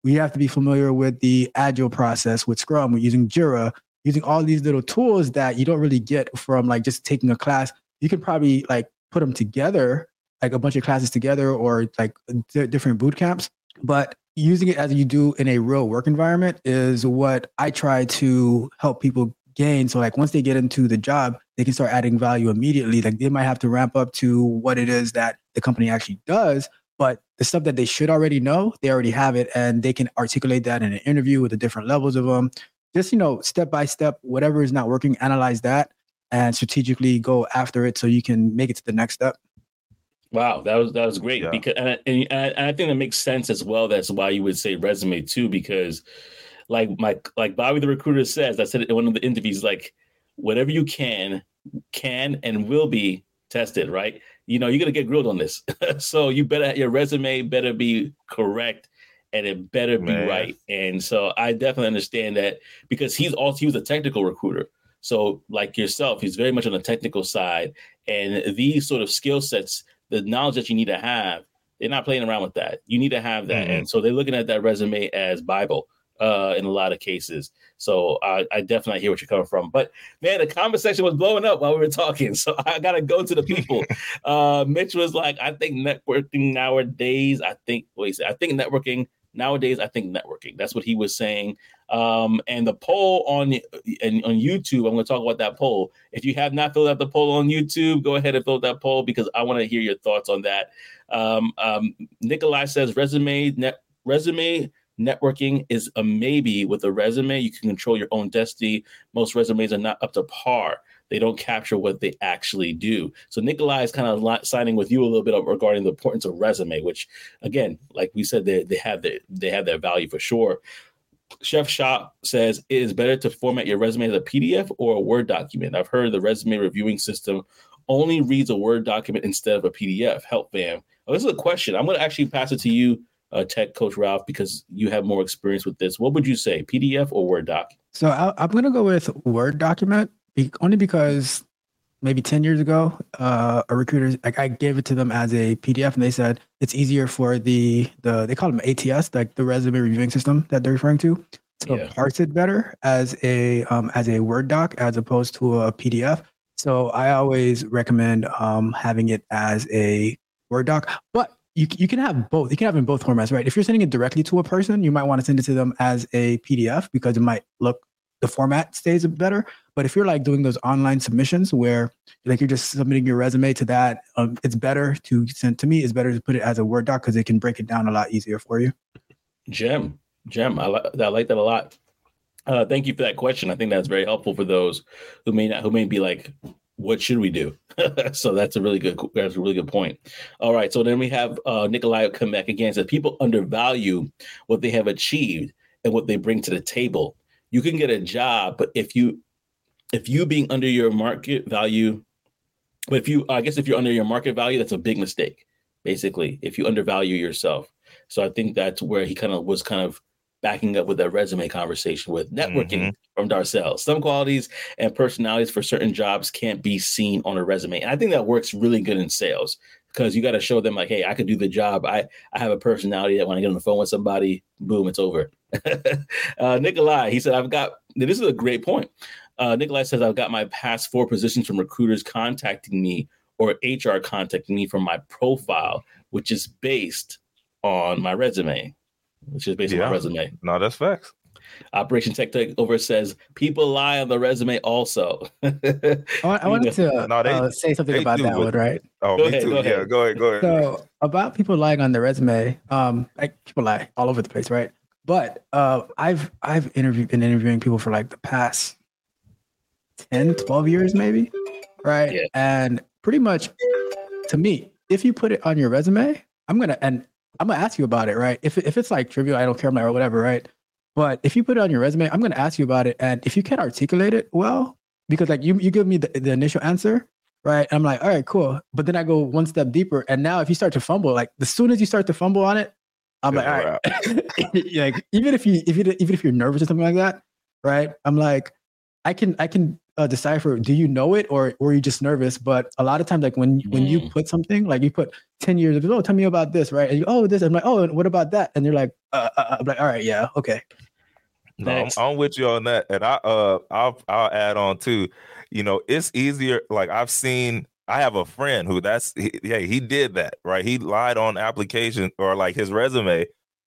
we have to be familiar with the agile process with Scrum, we're using Jira, using all these little tools that you don't really get from like just taking a class. You can probably like put them together like a bunch of classes together or like different boot camps. But using it as you do in a real work environment is what I try to help people gain. So like once they get into the job, they can start adding value immediately. Like they might have to ramp up to what it is that the company actually does, but the stuff that they should already know, they already have it and they can articulate that in an interview with the different levels of them. Just, you know, step by step, whatever is not working, analyze that and strategically go after it so you can make it to the next step. Wow, that was that was great yeah. because and, and, and I think that makes sense as well. That's why you would say resume too, because like my like Bobby the recruiter says, I said it in one of the interviews, like whatever you can, can and will be tested, right? You know, you're gonna get grilled on this, so you better your resume better be correct and it better be Man. right. And so I definitely understand that because he's also he was a technical recruiter. So like yourself, he's very much on the technical side, and these sort of skill sets the knowledge that you need to have, they're not playing around with that. You need to have that. Mm-hmm. And so they're looking at that resume as Bible uh, in a lot of cases. So I, I definitely hear what you're coming from. But man, the conversation was blowing up while we were talking. So I got to go to the people. uh, Mitch was like, I think networking nowadays, I think, what he said, I think networking nowadays, I think networking. That's what he was saying. Um, and the poll on and on YouTube, I'm going to talk about that poll. If you have not filled out the poll on YouTube, go ahead and fill out that poll because I want to hear your thoughts on that. Um, um, Nikolai says resume net resume networking is a maybe with a resume. You can control your own destiny. Most resumes are not up to par. They don't capture what they actually do. So Nikolai is kind of signing with you a little bit regarding the importance of resume, which again, like we said, they, they have they have their value for sure. Chef Shop says it is better to format your resume as a PDF or a Word document. I've heard the resume reviewing system only reads a Word document instead of a PDF. Help, fam. Oh, this is a question. I'm going to actually pass it to you, uh, Tech Coach Ralph, because you have more experience with this. What would you say, PDF or Word doc? So I, I'm going to go with Word document only because maybe 10 years ago, uh, a recruiter, like I gave it to them as a PDF and they said it's easier for the, the they call them ATS, like the resume reviewing system that they're referring to, to yeah. parse it better as a, um, as a Word doc as opposed to a PDF. So I always recommend um, having it as a Word doc, but you, you can have both. You can have in both formats, right? If you're sending it directly to a person, you might want to send it to them as a PDF because it might look the format stays better. But if you're like doing those online submissions where like you're just submitting your resume to that, um, it's better to send to me. It's better to put it as a Word doc because it can break it down a lot easier for you. Gem, gem. I, li- I like that a lot. Uh, thank you for that question. I think that's very helpful for those who may not who may be like, what should we do? so that's a really good that's a really good point. All right. So then we have uh, Nikolai come back again. Says people undervalue what they have achieved and what they bring to the table you can get a job, but if you if you being under your market value, but if you I guess if you're under your market value, that's a big mistake. Basically, if you undervalue yourself. So I think that's where he kind of was kind of backing up with that resume conversation with networking mm-hmm. from Darcel. Some qualities and personalities for certain jobs can't be seen on a resume. And I think that works really good in sales because you got to show them like, hey, I can do the job. I I have a personality that when I get on the phone with somebody, boom, it's over. uh, Nikolai, he said, I've got this is a great point. Uh, Nikolai says, I've got my past four positions from recruiters contacting me or HR contacting me from my profile, which is based on my resume, which is based yeah. on my resume. No, that's facts. Operation Tech Takeover says people lie on the resume also. I, I wanted to no, they, uh, say something about that one, right? Oh, go me ahead, too. Go yeah, go ahead, go ahead. So about people lying on the resume, um, like people lie all over the place, right? But uh, I've I've interviewed been interviewing people for like the past 10, 12 years, maybe, right? Yeah. And pretty much to me, if you put it on your resume, I'm gonna and I'm gonna ask you about it, right? If if it's like trivial, I don't care, or whatever, right? But if you put it on your resume, I'm going to ask you about it. And if you can't articulate it well, because like you, you give me the, the initial answer, right? I'm like, all right, cool. But then I go one step deeper. And now if you start to fumble, like as soon as you start to fumble on it, I'm like, all right. like even if you if you even if you're nervous or something like that, right? I'm like, I can I can uh, decipher. Do you know it or or are you just nervous? But a lot of times, like when when you mm. put something, like you put ten years of oh, tell me about this, right? And you oh this, I'm like oh, and what about that? And they're like, uh, uh, uh I'm like, all right, yeah, okay. No, I'm, I'm, with you on that, and I uh I'll I'll add on too. You know, it's easier. Like I've seen, I have a friend who that's he, yeah he did that right. He lied on application or like his resume,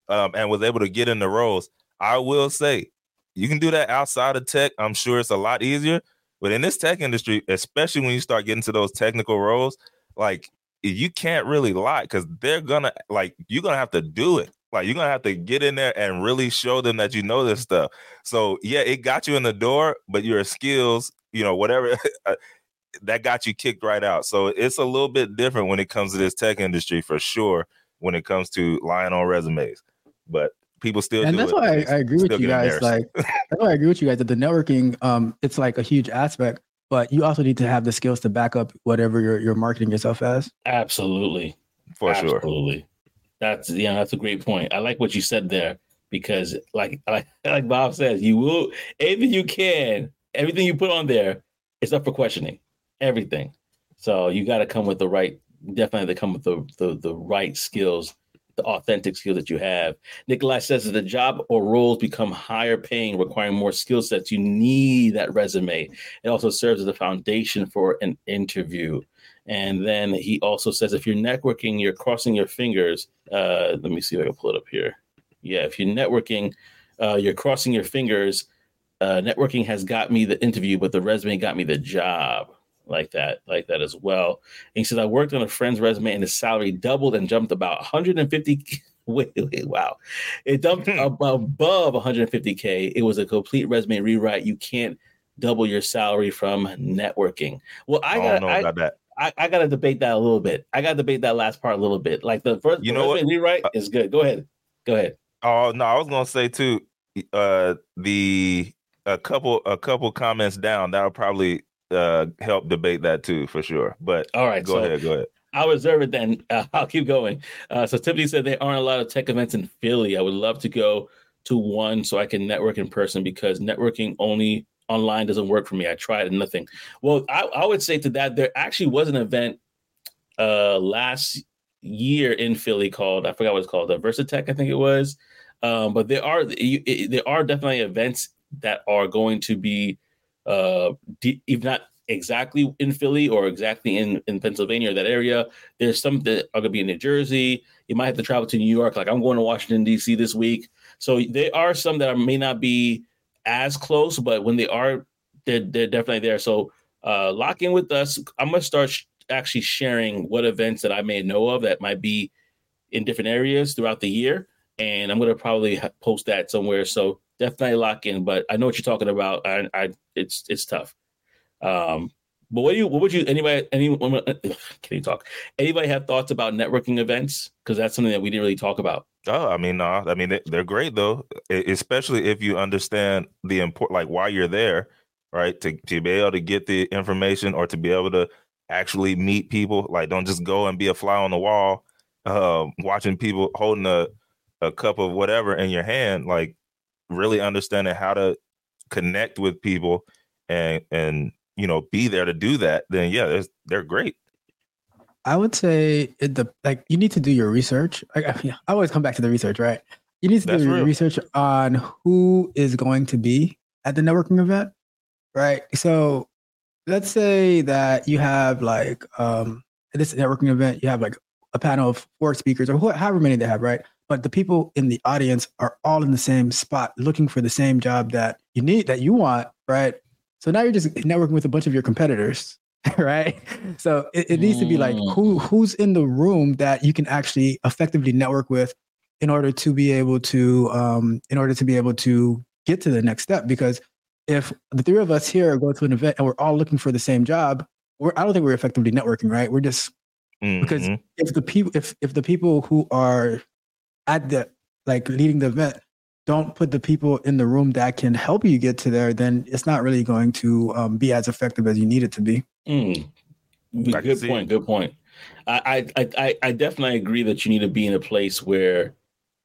um, and was able to get in the roles. I will say, you can do that outside of tech. I'm sure it's a lot easier, but in this tech industry, especially when you start getting to those technical roles, like you can't really lie because they're gonna like you're gonna have to do it like you're gonna have to get in there and really show them that you know this stuff. So yeah, it got you in the door, but your skills, you know, whatever uh, that got you kicked right out. So it's a little bit different when it comes to this tech industry for sure. When it comes to lying on resumes, but people still and that's it. why I, I, agree with you guys. Like that's why I agree with you guys that the networking, um, it's like a huge aspect, but you also need to have the skills to back up whatever you're you're marketing yourself as. Absolutely, for Absolutely. sure. Absolutely. That's yeah, that's a great point. I like what you said there because, like, like, like Bob says, you will anything you can, everything you put on there is up for questioning. Everything. So you got to come with the right, definitely to come with the, the the right skills, the authentic skills that you have. Nikolai says that the job or roles become higher paying, requiring more skill sets. You need that resume. It also serves as a foundation for an interview. And then he also says if you're networking, you're crossing your fingers. Uh, let me see if I can pull it up here. Yeah, if you're networking, uh, you're crossing your fingers. Uh, networking has got me the interview, but the resume got me the job. Like that, like that as well. And he says, I worked on a friend's resume and his salary doubled and jumped about 150. Wait, wait, wow. It jumped above 150K. It was a complete resume rewrite. You can't double your salary from networking. Well, I, I got don't know I, about that. I, I gotta debate that a little bit. I gotta debate that last part a little bit. Like the first You know what? rewrite is good. Go ahead. Go ahead. Oh no, I was gonna say too. Uh, the a couple a couple comments down that'll probably uh help debate that too for sure. But All right. go so ahead, go ahead. I'll reserve it then. Uh, I'll keep going. Uh, so Tiffany said there aren't a lot of tech events in Philly. I would love to go to one so I can network in person because networking only online doesn't work for me. I tried and nothing. Well, I, I would say to that there actually was an event uh, last year in Philly called I forgot what it's called, the Versatech, I think it was. Um, but there are you, it, there are definitely events that are going to be uh, if not exactly in Philly or exactly in, in Pennsylvania or that area. There's some that are going to be in New Jersey. You might have to travel to New York. Like I'm going to Washington D.C. this week, so there are some that may not be as close, but when they are, they're they're definitely there. So uh, lock in with us. I'm gonna start sh- actually sharing what events that I may know of that might be in different areas throughout the year, and I'm gonna probably ha- post that somewhere. So definitely lock in. But I know what you're talking about. I, I it's it's tough. Um, but what do you? What would you? Anybody? Anyone? Can you talk? Anybody have thoughts about networking events? Because that's something that we didn't really talk about. Oh, I mean, no, I mean they- they're great though, especially if you understand the import, like why you're there, right? To to be able to get the information or to be able to actually meet people. Like, don't just go and be a fly on the wall, um, watching people holding a a cup of whatever in your hand. Like, really understanding how to connect with people and and you know be there to do that. Then yeah, they're great. I would say it the like you need to do your research. I, I I always come back to the research, right? You need to That's do your real. research on who is going to be at the networking event, right? So let's say that you have like um at this networking event, you have like a panel of four speakers or wh- however many they have, right? But the people in the audience are all in the same spot looking for the same job that you need, that you want, right? So now you're just networking with a bunch of your competitors, right? So it, it needs to be like Mm. who who's in the room that you can actually effectively network with in order to be able to um in order to be able to get to the next step because if the three of us here go to an event and we're all looking for the same job we're i don't think we're effectively networking right we're just because Mhm. if the people if if the people who are at the like leading the event don't put the people in the room that can help you get to there then it's not really going to um, be as effective as you need it to be Mm. Good point. Good point. I, I I I definitely agree that you need to be in a place where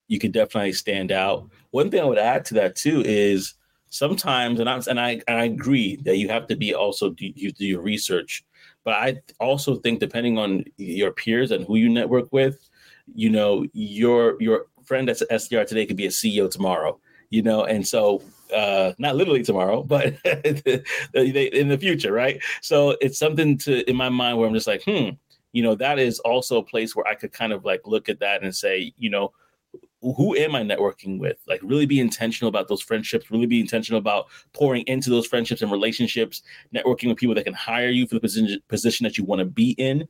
you can definitely stand out. One thing I would add to that too is sometimes, and I and I and I agree that you have to be also do, you do your research, but I also think depending on your peers and who you network with, you know, your your friend an SDR today could be a CEO tomorrow. You know, and so uh not literally tomorrow, but in the future, right? So it's something to in my mind where I'm just like, hmm, you know, that is also a place where I could kind of like look at that and say, you know, who am I networking with? Like, really be intentional about those friendships, really be intentional about pouring into those friendships and relationships, networking with people that can hire you for the position, position that you want to be in,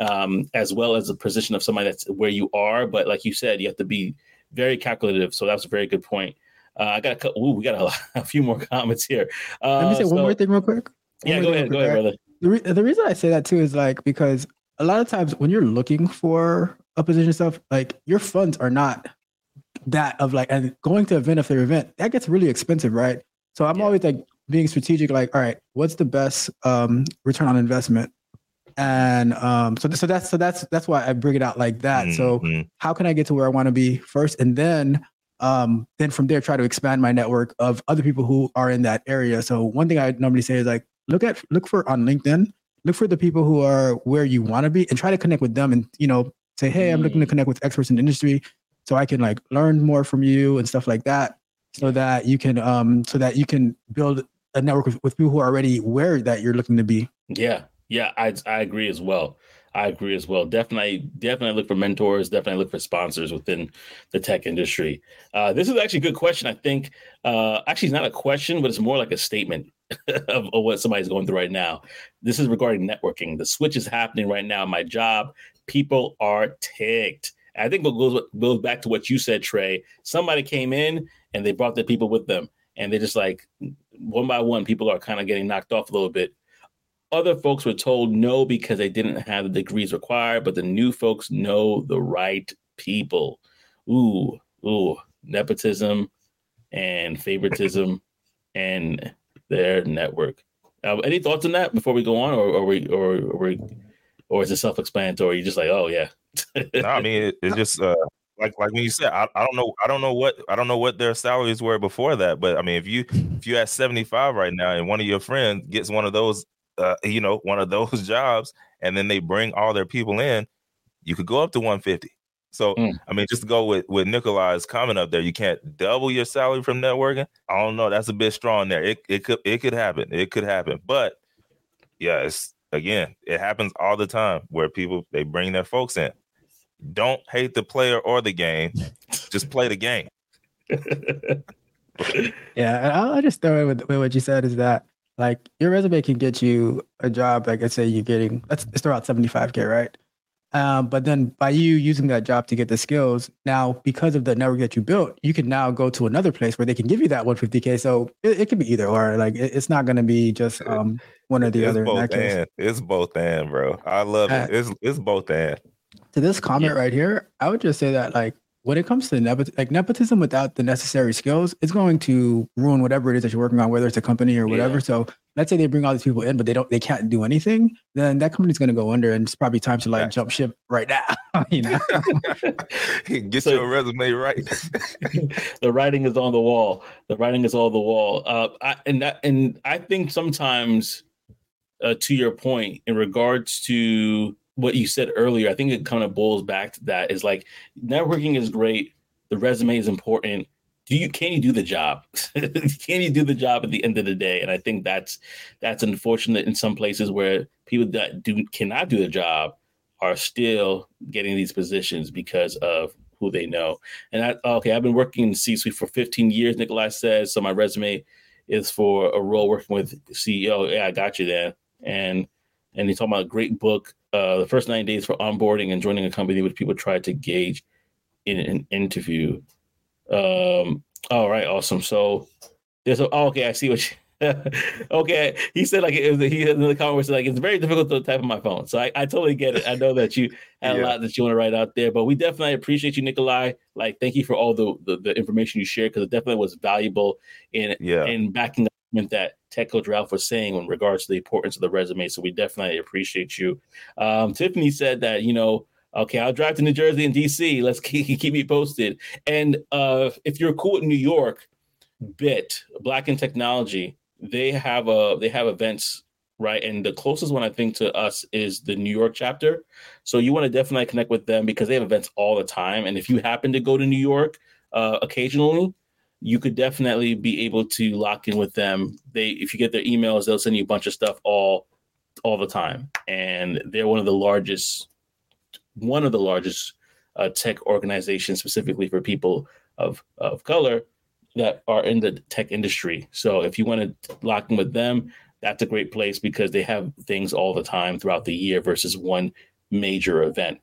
um, as well as the position of somebody that's where you are. But like you said, you have to be very calculative. So that's a very good point. Uh, I got a couple, ooh, we got a, a few more comments here. Uh, let me say one more thing real quick One Yeah, go ahead, go ahead, brother. the, re- the reason I say that too is like because a lot of times when you're looking for a position stuff, like your funds are not that of like and going to event after event, that gets really expensive, right? So I'm Yeah. always like being strategic, like, all right, what's the best um return on investment? And um so so that's so that's that's why I bring it out like that. So Mhm. how can I get to where I want to be first, and then um, then from there try to expand my network of other people who are in that area. So one thing I normally say is like look at look for on LinkedIn, look for the people who are where you want to be, and try to connect with them, and you know say hey, I'm looking to connect with experts in the industry, so I can like learn more from you and stuff like that, so that you can um so that you can build a network with, with people who are already where that you're looking to be. Yeah, yeah, I I agree as well. I agree as well. Definitely, definitely look for mentors. Definitely look for sponsors within the tech industry. Uh, this is actually a good question. I think uh, actually it's not a question, but it's more like a statement of, of, what somebody's going through right now. This is regarding networking. The switch is happening right now. In my job, people are ticked. I think what goes goes back to what you said, Trey. Somebody came in and they brought their people with them, and they're just like one by one, people are kind of getting knocked off a little bit other folks were told no because they didn't have the degrees required, but the new folks know the right people. Ooh, ooh, nepotism and favoritism and their network. Uh, any thoughts on that before we go on, or, or we, or, or or is it self-explanatory? You're just like, oh yeah. no, I mean it, it's just uh, like like when you said, I, I don't know, I don't know what I don't know what their salaries were before that, but I mean if you if you at seventy five right now and one of your friends gets one of those uh, you know, one of those jobs, and then they bring all their people in, you could go up to 150. So mm. I mean, just to go with with Nikolai's comment up there, you can't double your salary from networking. I don't know. That's a bit strong there. It it could it could happen. It could happen. But yeah, it's again, it happens all the time where people they bring their folks in. Don't hate the player or the game. just play the game. yeah, I'll, I'll just throw in with, with what you said is that like your resume can get you a job, like let's say you're getting let's, let's throw out 75k, right? Um, but then by you using that job to get the skills, now because of the network that you built, you can now go to another place where they can give you that 150k. So it, it could be either or. Like it, it's not going to be just um one or the it's other. Both and. It's both and, bro. I love uh, it. It's it's both and. To this comment yeah. right here, I would just say that like when it comes to nepot- like nepotism without the necessary skills, it's going to ruin whatever it is that you're working on, whether it's a company or whatever. Yeah. So let's say they bring all these people in, but they don't, they can't do anything. Then that company's going to go under, and it's probably time to like yeah. jump ship right now. you know, get so, your resume right. the writing is on the wall. The writing is on the wall. Uh, I, and that, and I think sometimes, uh, to your point, in regards to what you said earlier, I think it kind of boils back to that is like networking is great, the resume is important. Do you can you do the job? can you do the job at the end of the day? And I think that's that's unfortunate in some places where people that do cannot do the job are still getting these positions because of who they know. And I okay, I've been working in C-suite for 15 years, Nikolai says. So my resume is for a role working with CEO. Yeah, I got you there. And and he's talking about a great book uh, the first 90 days for onboarding and joining a company which people try to gauge in an interview. Um, all right, awesome. So there's a, oh, okay, I see what you, okay, he said like it was, he in the comment was like it's very difficult to type on my phone. So I, I totally get it. I know that you had yeah. a lot that you want to write out there, but we definitely appreciate you, Nikolai. Like, thank you for all the the, the information you shared because it definitely was valuable in yeah. in backing that tech coach Ralph was saying in regards to the importance of the resume. So we definitely appreciate you. Um, Tiffany said that, you know, okay, I'll drive to New Jersey and DC. Let's keep, keep me posted. And uh, if you're cool with New York, Bit Black in Technology, they have a they have events right? And the closest one I think to us is the New York chapter. So you want to definitely connect with them because they have events all the time. And if you happen to go to New York uh, occasionally, you could definitely be able to lock in with them. They, if you get their emails, they'll send you a bunch of stuff all, all the time, and they're one of the largest, one of the largest uh, tech organizations specifically for people of of color that are in the tech industry. So if you want to lock in with them, that's a great place because they have things all the time throughout the year versus one major event.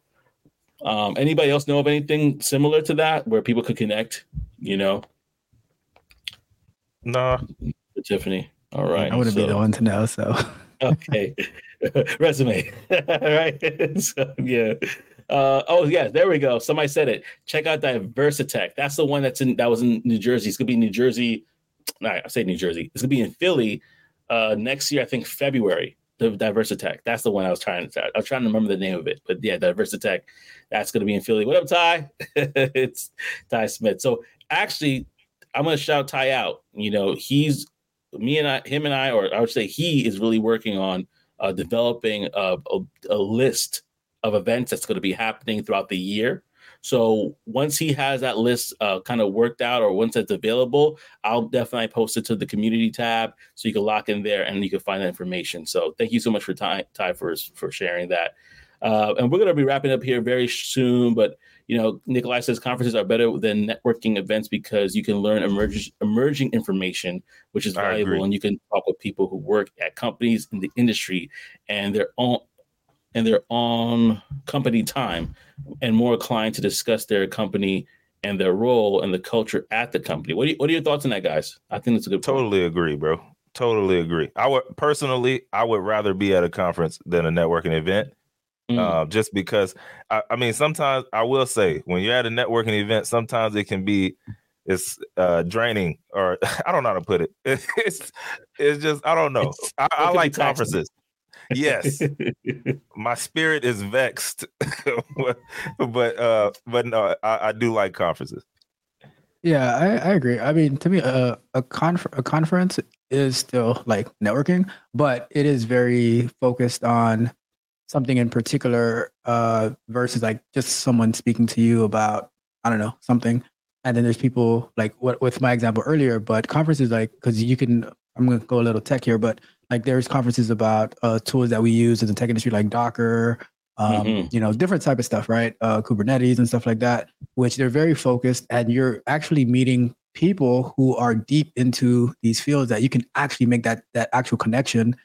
Um, anybody else know of anything similar to that where people could connect? You know, Nah. Tiffany. All right. I wouldn't so, be the one to know. So. okay. Resume. right. so, yeah. Uh, oh yeah, there we go. Somebody said it. Check out Diversatech. That's the one that's in that was in New Jersey. It's gonna be New Jersey. No, I say New Jersey. It's gonna be in Philly uh, next year. I think February. The Diversatech. That's the one I was trying to. I was trying to remember the name of it, but yeah, Diversatech. That's gonna be in Philly. What up, Ty? it's Ty Smith. So actually, I'm gonna shout Ty out. You know, he's me and I, him and I, or I would say he is really working on uh, developing a, a, a, list of events that's going to be happening throughout the year. So once he has that list uh, kind of worked out, or once it's available, I'll definitely post it to the community tab so you can lock in there and you can find that information. So thank you so much for Ty, Ty for for sharing that. Uh, and we're going to be wrapping up here very soon. But you know, Nikolai says conferences are better than networking events because you can learn emerging emerging information, which is valuable, and you can talk with people who work at companies in the industry and their own and their own company time, and more inclined to discuss their company and their role and the culture at the company. What, you, what are your thoughts on that, guys? I think that's a good. Totally point. agree, bro. Totally agree. I would personally, I would rather be at a conference than a networking event. Mm. Uh, just because I, I, mean, sometimes I will say when you're at a networking event, sometimes it can be it's uh, draining, or I don't know how to put it. It's it's just I don't know. I, I like conferences. Yes, my spirit is vexed, but uh, but no, I, I do like conferences. Yeah, I, I agree. I mean, to me, uh, a conf- a conference is still like networking, but it is very focused on something in particular uh, versus like just someone speaking to you about I don't know something. And then there's people like what with my example earlier, but conferences like because you can I'm gonna go a little tech here, but like there's conferences about uh, tools that we use in the tech industry like Docker, um, mm-hmm. you know, different type of stuff, right? Uh, Kubernetes and stuff like that, which they're very focused, and you're actually meeting people who are deep into these fields that you can actually make that that actual connection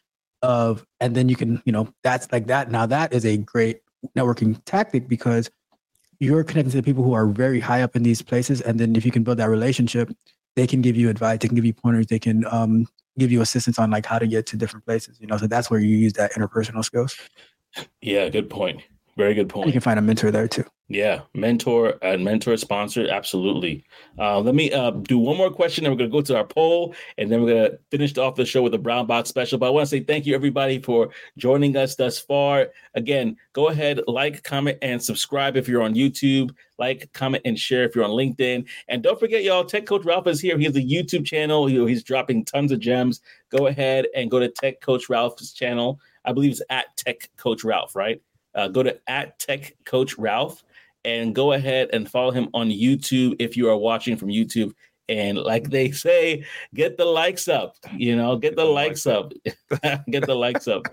of and then you can you know that's like that. Now that is a great networking tactic because you're connecting to the people who are very high up in these places. And then if you can build that relationship they can give you advice they can give you pointers they can um, give you assistance on like how to get to different places you know? So that's where you use that interpersonal skills. Yeah good point very good point you can find a mentor there too yeah, mentor and mentor sponsor, absolutely. Uh, let me uh, do one more question, and we're going to go to our poll, and then we're going to finish off the show with a brown box special. But I want to say thank you, everybody, for joining us thus far. Again, go ahead, like, comment, and subscribe if you're on YouTube. Like, comment, and share if you're on LinkedIn. And don't forget, y'all, Tech Coach Ralph is here. He has a YouTube channel. He, he's dropping tons of gems. Go ahead and go to Tech Coach Ralph's channel. I believe it's at Tech Coach Ralph, right? Uh, go to at Tech Coach Ralph and go ahead and follow him on YouTube if you are watching from YouTube. And like they say, get the likes up, you know, get the likes up, get the likes up,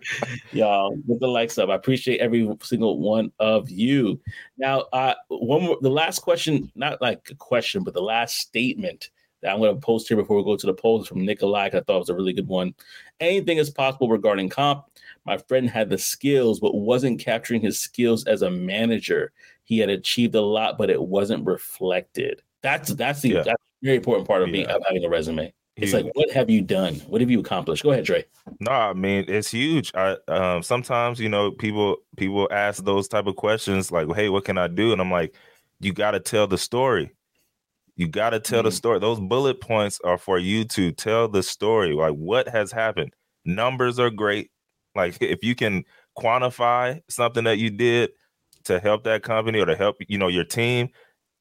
y'all, get the likes up. I appreciate every single one of you. Now, uh, one more, the last question, not like a question, but the last statement that I'm going to post here before we go to the polls from Nikolai. I thought it was a really good one. Anything is possible regarding comp. My friend had the skills, but wasn't capturing his skills as a manager he had achieved a lot, but it wasn't reflected. That's that's the yeah. that's a very important part of being of having a resume. It's like, what have you done? What have you accomplished? Go ahead, Trey. No, I mean it's huge. I um, sometimes you know people people ask those type of questions like, "Hey, what can I do?" And I'm like, you got to tell the story. You got to tell mm-hmm. the story. Those bullet points are for you to tell the story. Like what has happened. Numbers are great. Like if you can quantify something that you did, to help that company or to help you know your team,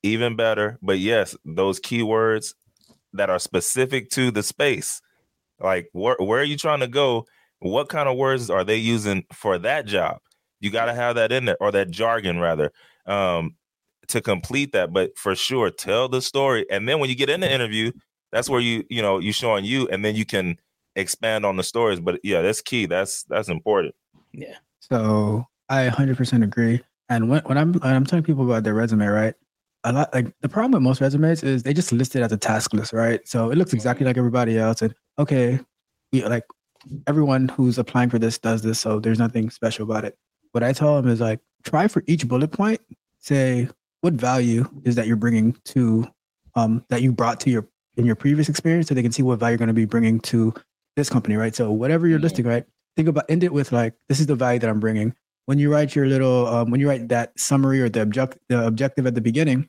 even better. But yes, those keywords that are specific to the space, like where where are you trying to go? What kind of words are they using for that job? You got to have that in there, or that jargon rather, um, to complete that. But for sure, tell the story, and then when you get in the interview, that's where you you know you showing you, and then you can expand on the stories. But yeah, that's key. That's that's important. Yeah. So I 100% agree. And when, when I'm when I'm telling people about their resume, right? A lot like the problem with most resumes is they just list it as a task list, right? So it looks exactly like everybody else. And okay, like everyone who's applying for this does this, so there's nothing special about it. What I tell them is like try for each bullet point, say what value is that you're bringing to um that you brought to your in your previous experience, so they can see what value you're going to be bringing to this company, right? So whatever you're listing, right? Think about end it with like this is the value that I'm bringing when you write your little um, when you write that summary or the object the objective at the beginning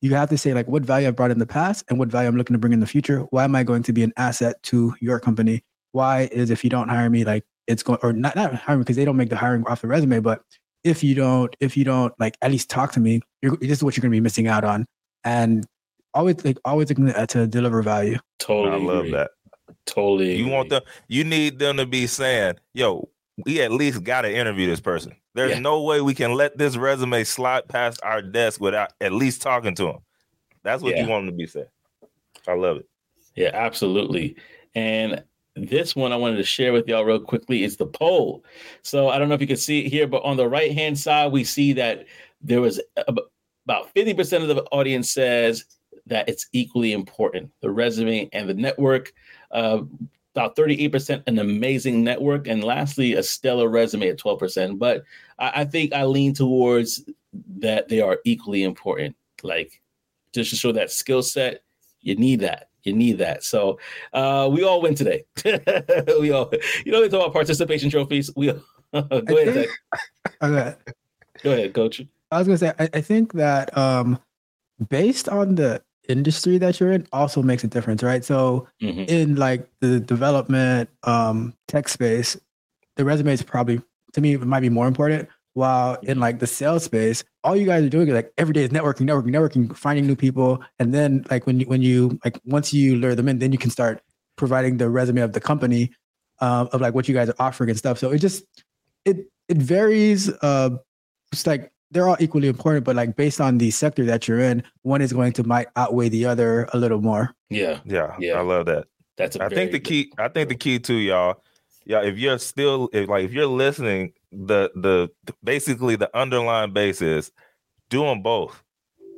you have to say like what value i've brought in the past and what value i'm looking to bring in the future why am i going to be an asset to your company why is if you don't hire me like it's going or not not hiring me because they don't make the hiring off the resume but if you don't if you don't like at least talk to me you're, this is what you're going to be missing out on and always like always looking to deliver value totally i love agree. that totally you agree. want them you need them to be saying yo we at least got to interview this person. There's yeah. no way we can let this resume slide past our desk without at least talking to him. That's what yeah. you want them to be saying. I love it. Yeah, absolutely. And this one I wanted to share with y'all real quickly is the poll. So I don't know if you can see it here, but on the right hand side, we see that there was about 50% of the audience says that it's equally important the resume and the network. Uh, about 38% an amazing network. And lastly, a stellar resume at 12%. But I, I think I lean towards that they are equally important. Like just to show that skill set, you need that. You need that. So uh, we all win today. we all, you know, they talk about participation trophies. We go ahead. Think, okay. Go ahead, coach. I was gonna say, I, I think that um, based on the industry that you're in also makes a difference, right? So mm-hmm. in like the development um, tech space, the resume is probably to me it might be more important. While in like the sales space, all you guys are doing is like every day is networking, networking, networking, finding new people, and then like when you when you like once you lure them in, then you can start providing the resume of the company uh, of like what you guys are offering and stuff. So it just it it varies. Uh, it's like they're all equally important, but like based on the sector that you're in, one is going to might outweigh the other a little more. Yeah, yeah, yeah. I love that. That's. I think the key. I think the key too, y'all. Yeah, if you're still if, like if you're listening, the the basically the underlying base is doing both,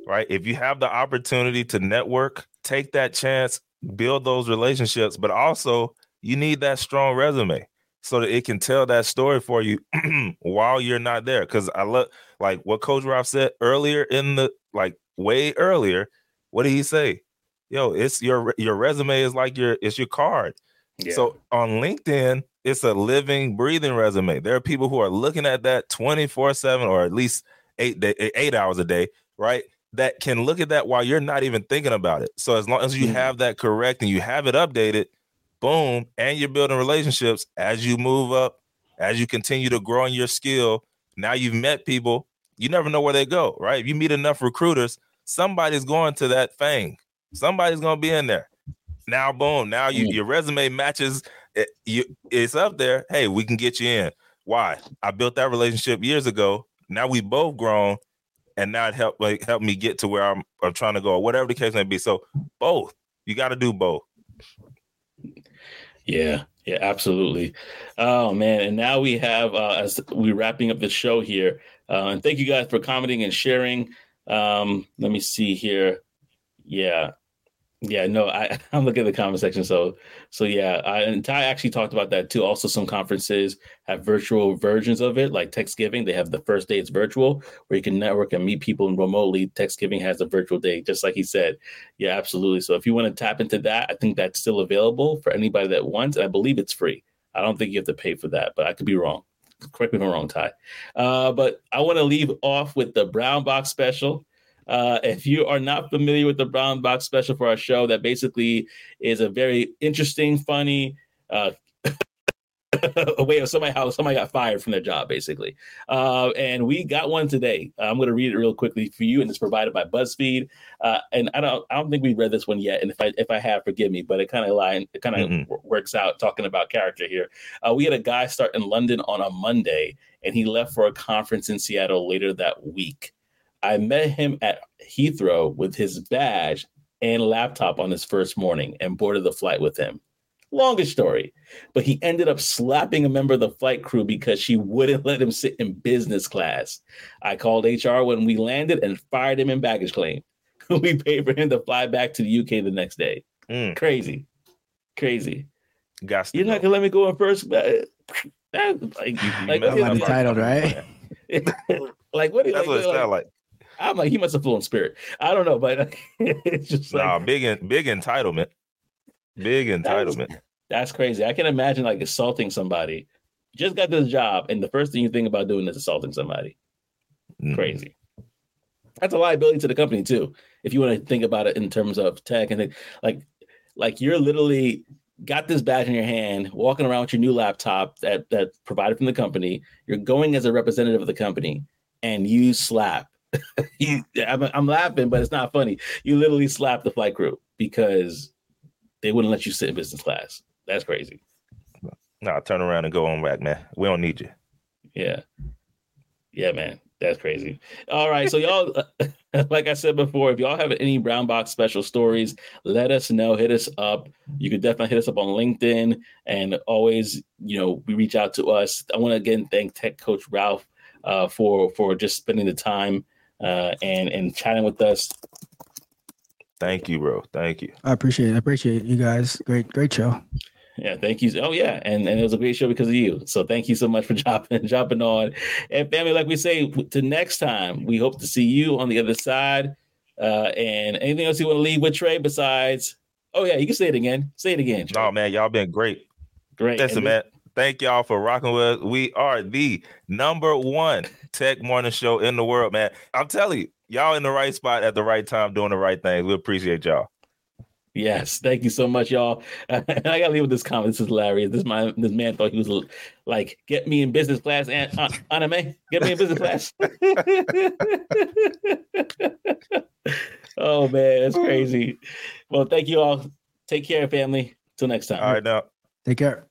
right? If you have the opportunity to network, take that chance, build those relationships, but also you need that strong resume so that it can tell that story for you while you're not there. Because I love like what Coach Ralph said earlier in the like way earlier. What did he say? Yo, it's your your resume is like your it's your card. Yeah. So on LinkedIn, it's a living, breathing resume. There are people who are looking at that 24-7 or at least eight day, eight hours a day, right? That can look at that while you're not even thinking about it. So as long as you mm-hmm. have that correct and you have it updated, boom, and you're building relationships as you move up, as you continue to grow in your skill. Now you've met people, you never know where they go, right? If you meet enough recruiters, somebody's going to that thing. Somebody's going to be in there. Now, boom, now you, mm. your resume matches. It, eh, you, it's up there. Hey, we can get you in. Why? I built that relationship years ago. Now we both grown, and now it helped like help me get to where I'm, I'm trying to go, or whatever the case may be. So both, you got to do both. Yeah, yeah, absolutely. Oh man, and now we have uh, as we're wrapping up the show here. Uh, and thank you guys for commenting and sharing. Um, let me see here. Yeah, yeah, no, I, I'm looking at the comment section. So, so yeah, I, and Ty actually talked about that too. Also, some conferences have virtual versions of it, like TechsGiving. They have the first day it's virtual, where you can network and meet people remotely. TechsGiving has a virtual day, just like he said. Yeah, absolutely. So, if you want to tap into that, I think that's still available for anybody that wants. I believe it's free. I don't think you have to pay for that, but I could be wrong. Correct me if I'm wrong, Ty. Uh, but I want to leave off with the Brown Box special. Uh, if you are not familiar with the Brown Box special for our show, that basically is a very interesting, funny, uh, a way of somebody how somebody got fired from their job, basically. Uh, and we got one today. I'm going to read it real quickly for you, and it's provided by BuzzFeed. Uh, and I don't, I don't think we read this one yet. And if I, if I have, forgive me, but it kind of line, it kind of mm-hmm. works out talking about character here. Uh, we had a guy start in London on a Monday, and he left for a conference in Seattle later that week. I met him at Heathrow with his badge and laptop on his first morning and boarded the flight with him. Longest story, but he ended up slapping a member of the flight crew because she wouldn't let him sit in business class. I called HR when we landed and fired him in baggage claim. we paid for him to fly back to the UK the next day. Mm. Crazy, crazy. Got You're not gonna let me go in first. That, like, you, like, like, titled, right? like what? That's like, what it sounds like. I'm like, he must have flown spirit. I don't know, but it's just like big big entitlement. Big entitlement. That's, that's, crazy. I can imagine like assaulting somebody. Just got this job, and the first thing you think about doing is assaulting somebody. Mm. Crazy. That's a liability to the company too. If you want to think about it in terms of tech and like, like you're literally got this badge in your hand, walking around with your new laptop that that provided from the company. You're going as a representative of the company, and you slap you, I'm, I'm laughing, but it's not funny. You literally slap the flight crew because they wouldn't let you sit in business class. That's crazy. Nah, turn around and go on back, man. We don't need you. Yeah. Yeah, man. That's crazy. All right. So, y'all, like I said before, if y'all have any Brown Box special stories, let us know. Hit us up. You could definitely hit us up on LinkedIn and always, you know, we reach out to us. I want to again thank Tech Coach Ralph uh, for for just spending the time uh, and and chatting with us. Thank you, bro. Thank you. I appreciate it. I appreciate you guys. Great, great show. Yeah, thank you. Oh yeah, and, and it was a great show because of you. So thank you so much for dropping dropping on. And family, like we say, to next time, we hope to see you on the other side. Uh, and anything else you want to leave with Trey besides? Oh yeah, you can say it again. Say it again. Trey. No man, y'all been great. Great. Listen, man. Thank y'all for rocking with us. We are the number one tech morning show in the world, man. I'm telling you, y'all in the right spot at the right time, doing the right things. We appreciate y'all. Yes, thank you so much, y'all. And I gotta leave with this comment. This is hilarious. This my this man thought he was like, "Get me in business class, and uh, anime. Get me in business class." oh man, that's crazy. Well, thank you all. Take care, family. Till next time. All right, now. Take care.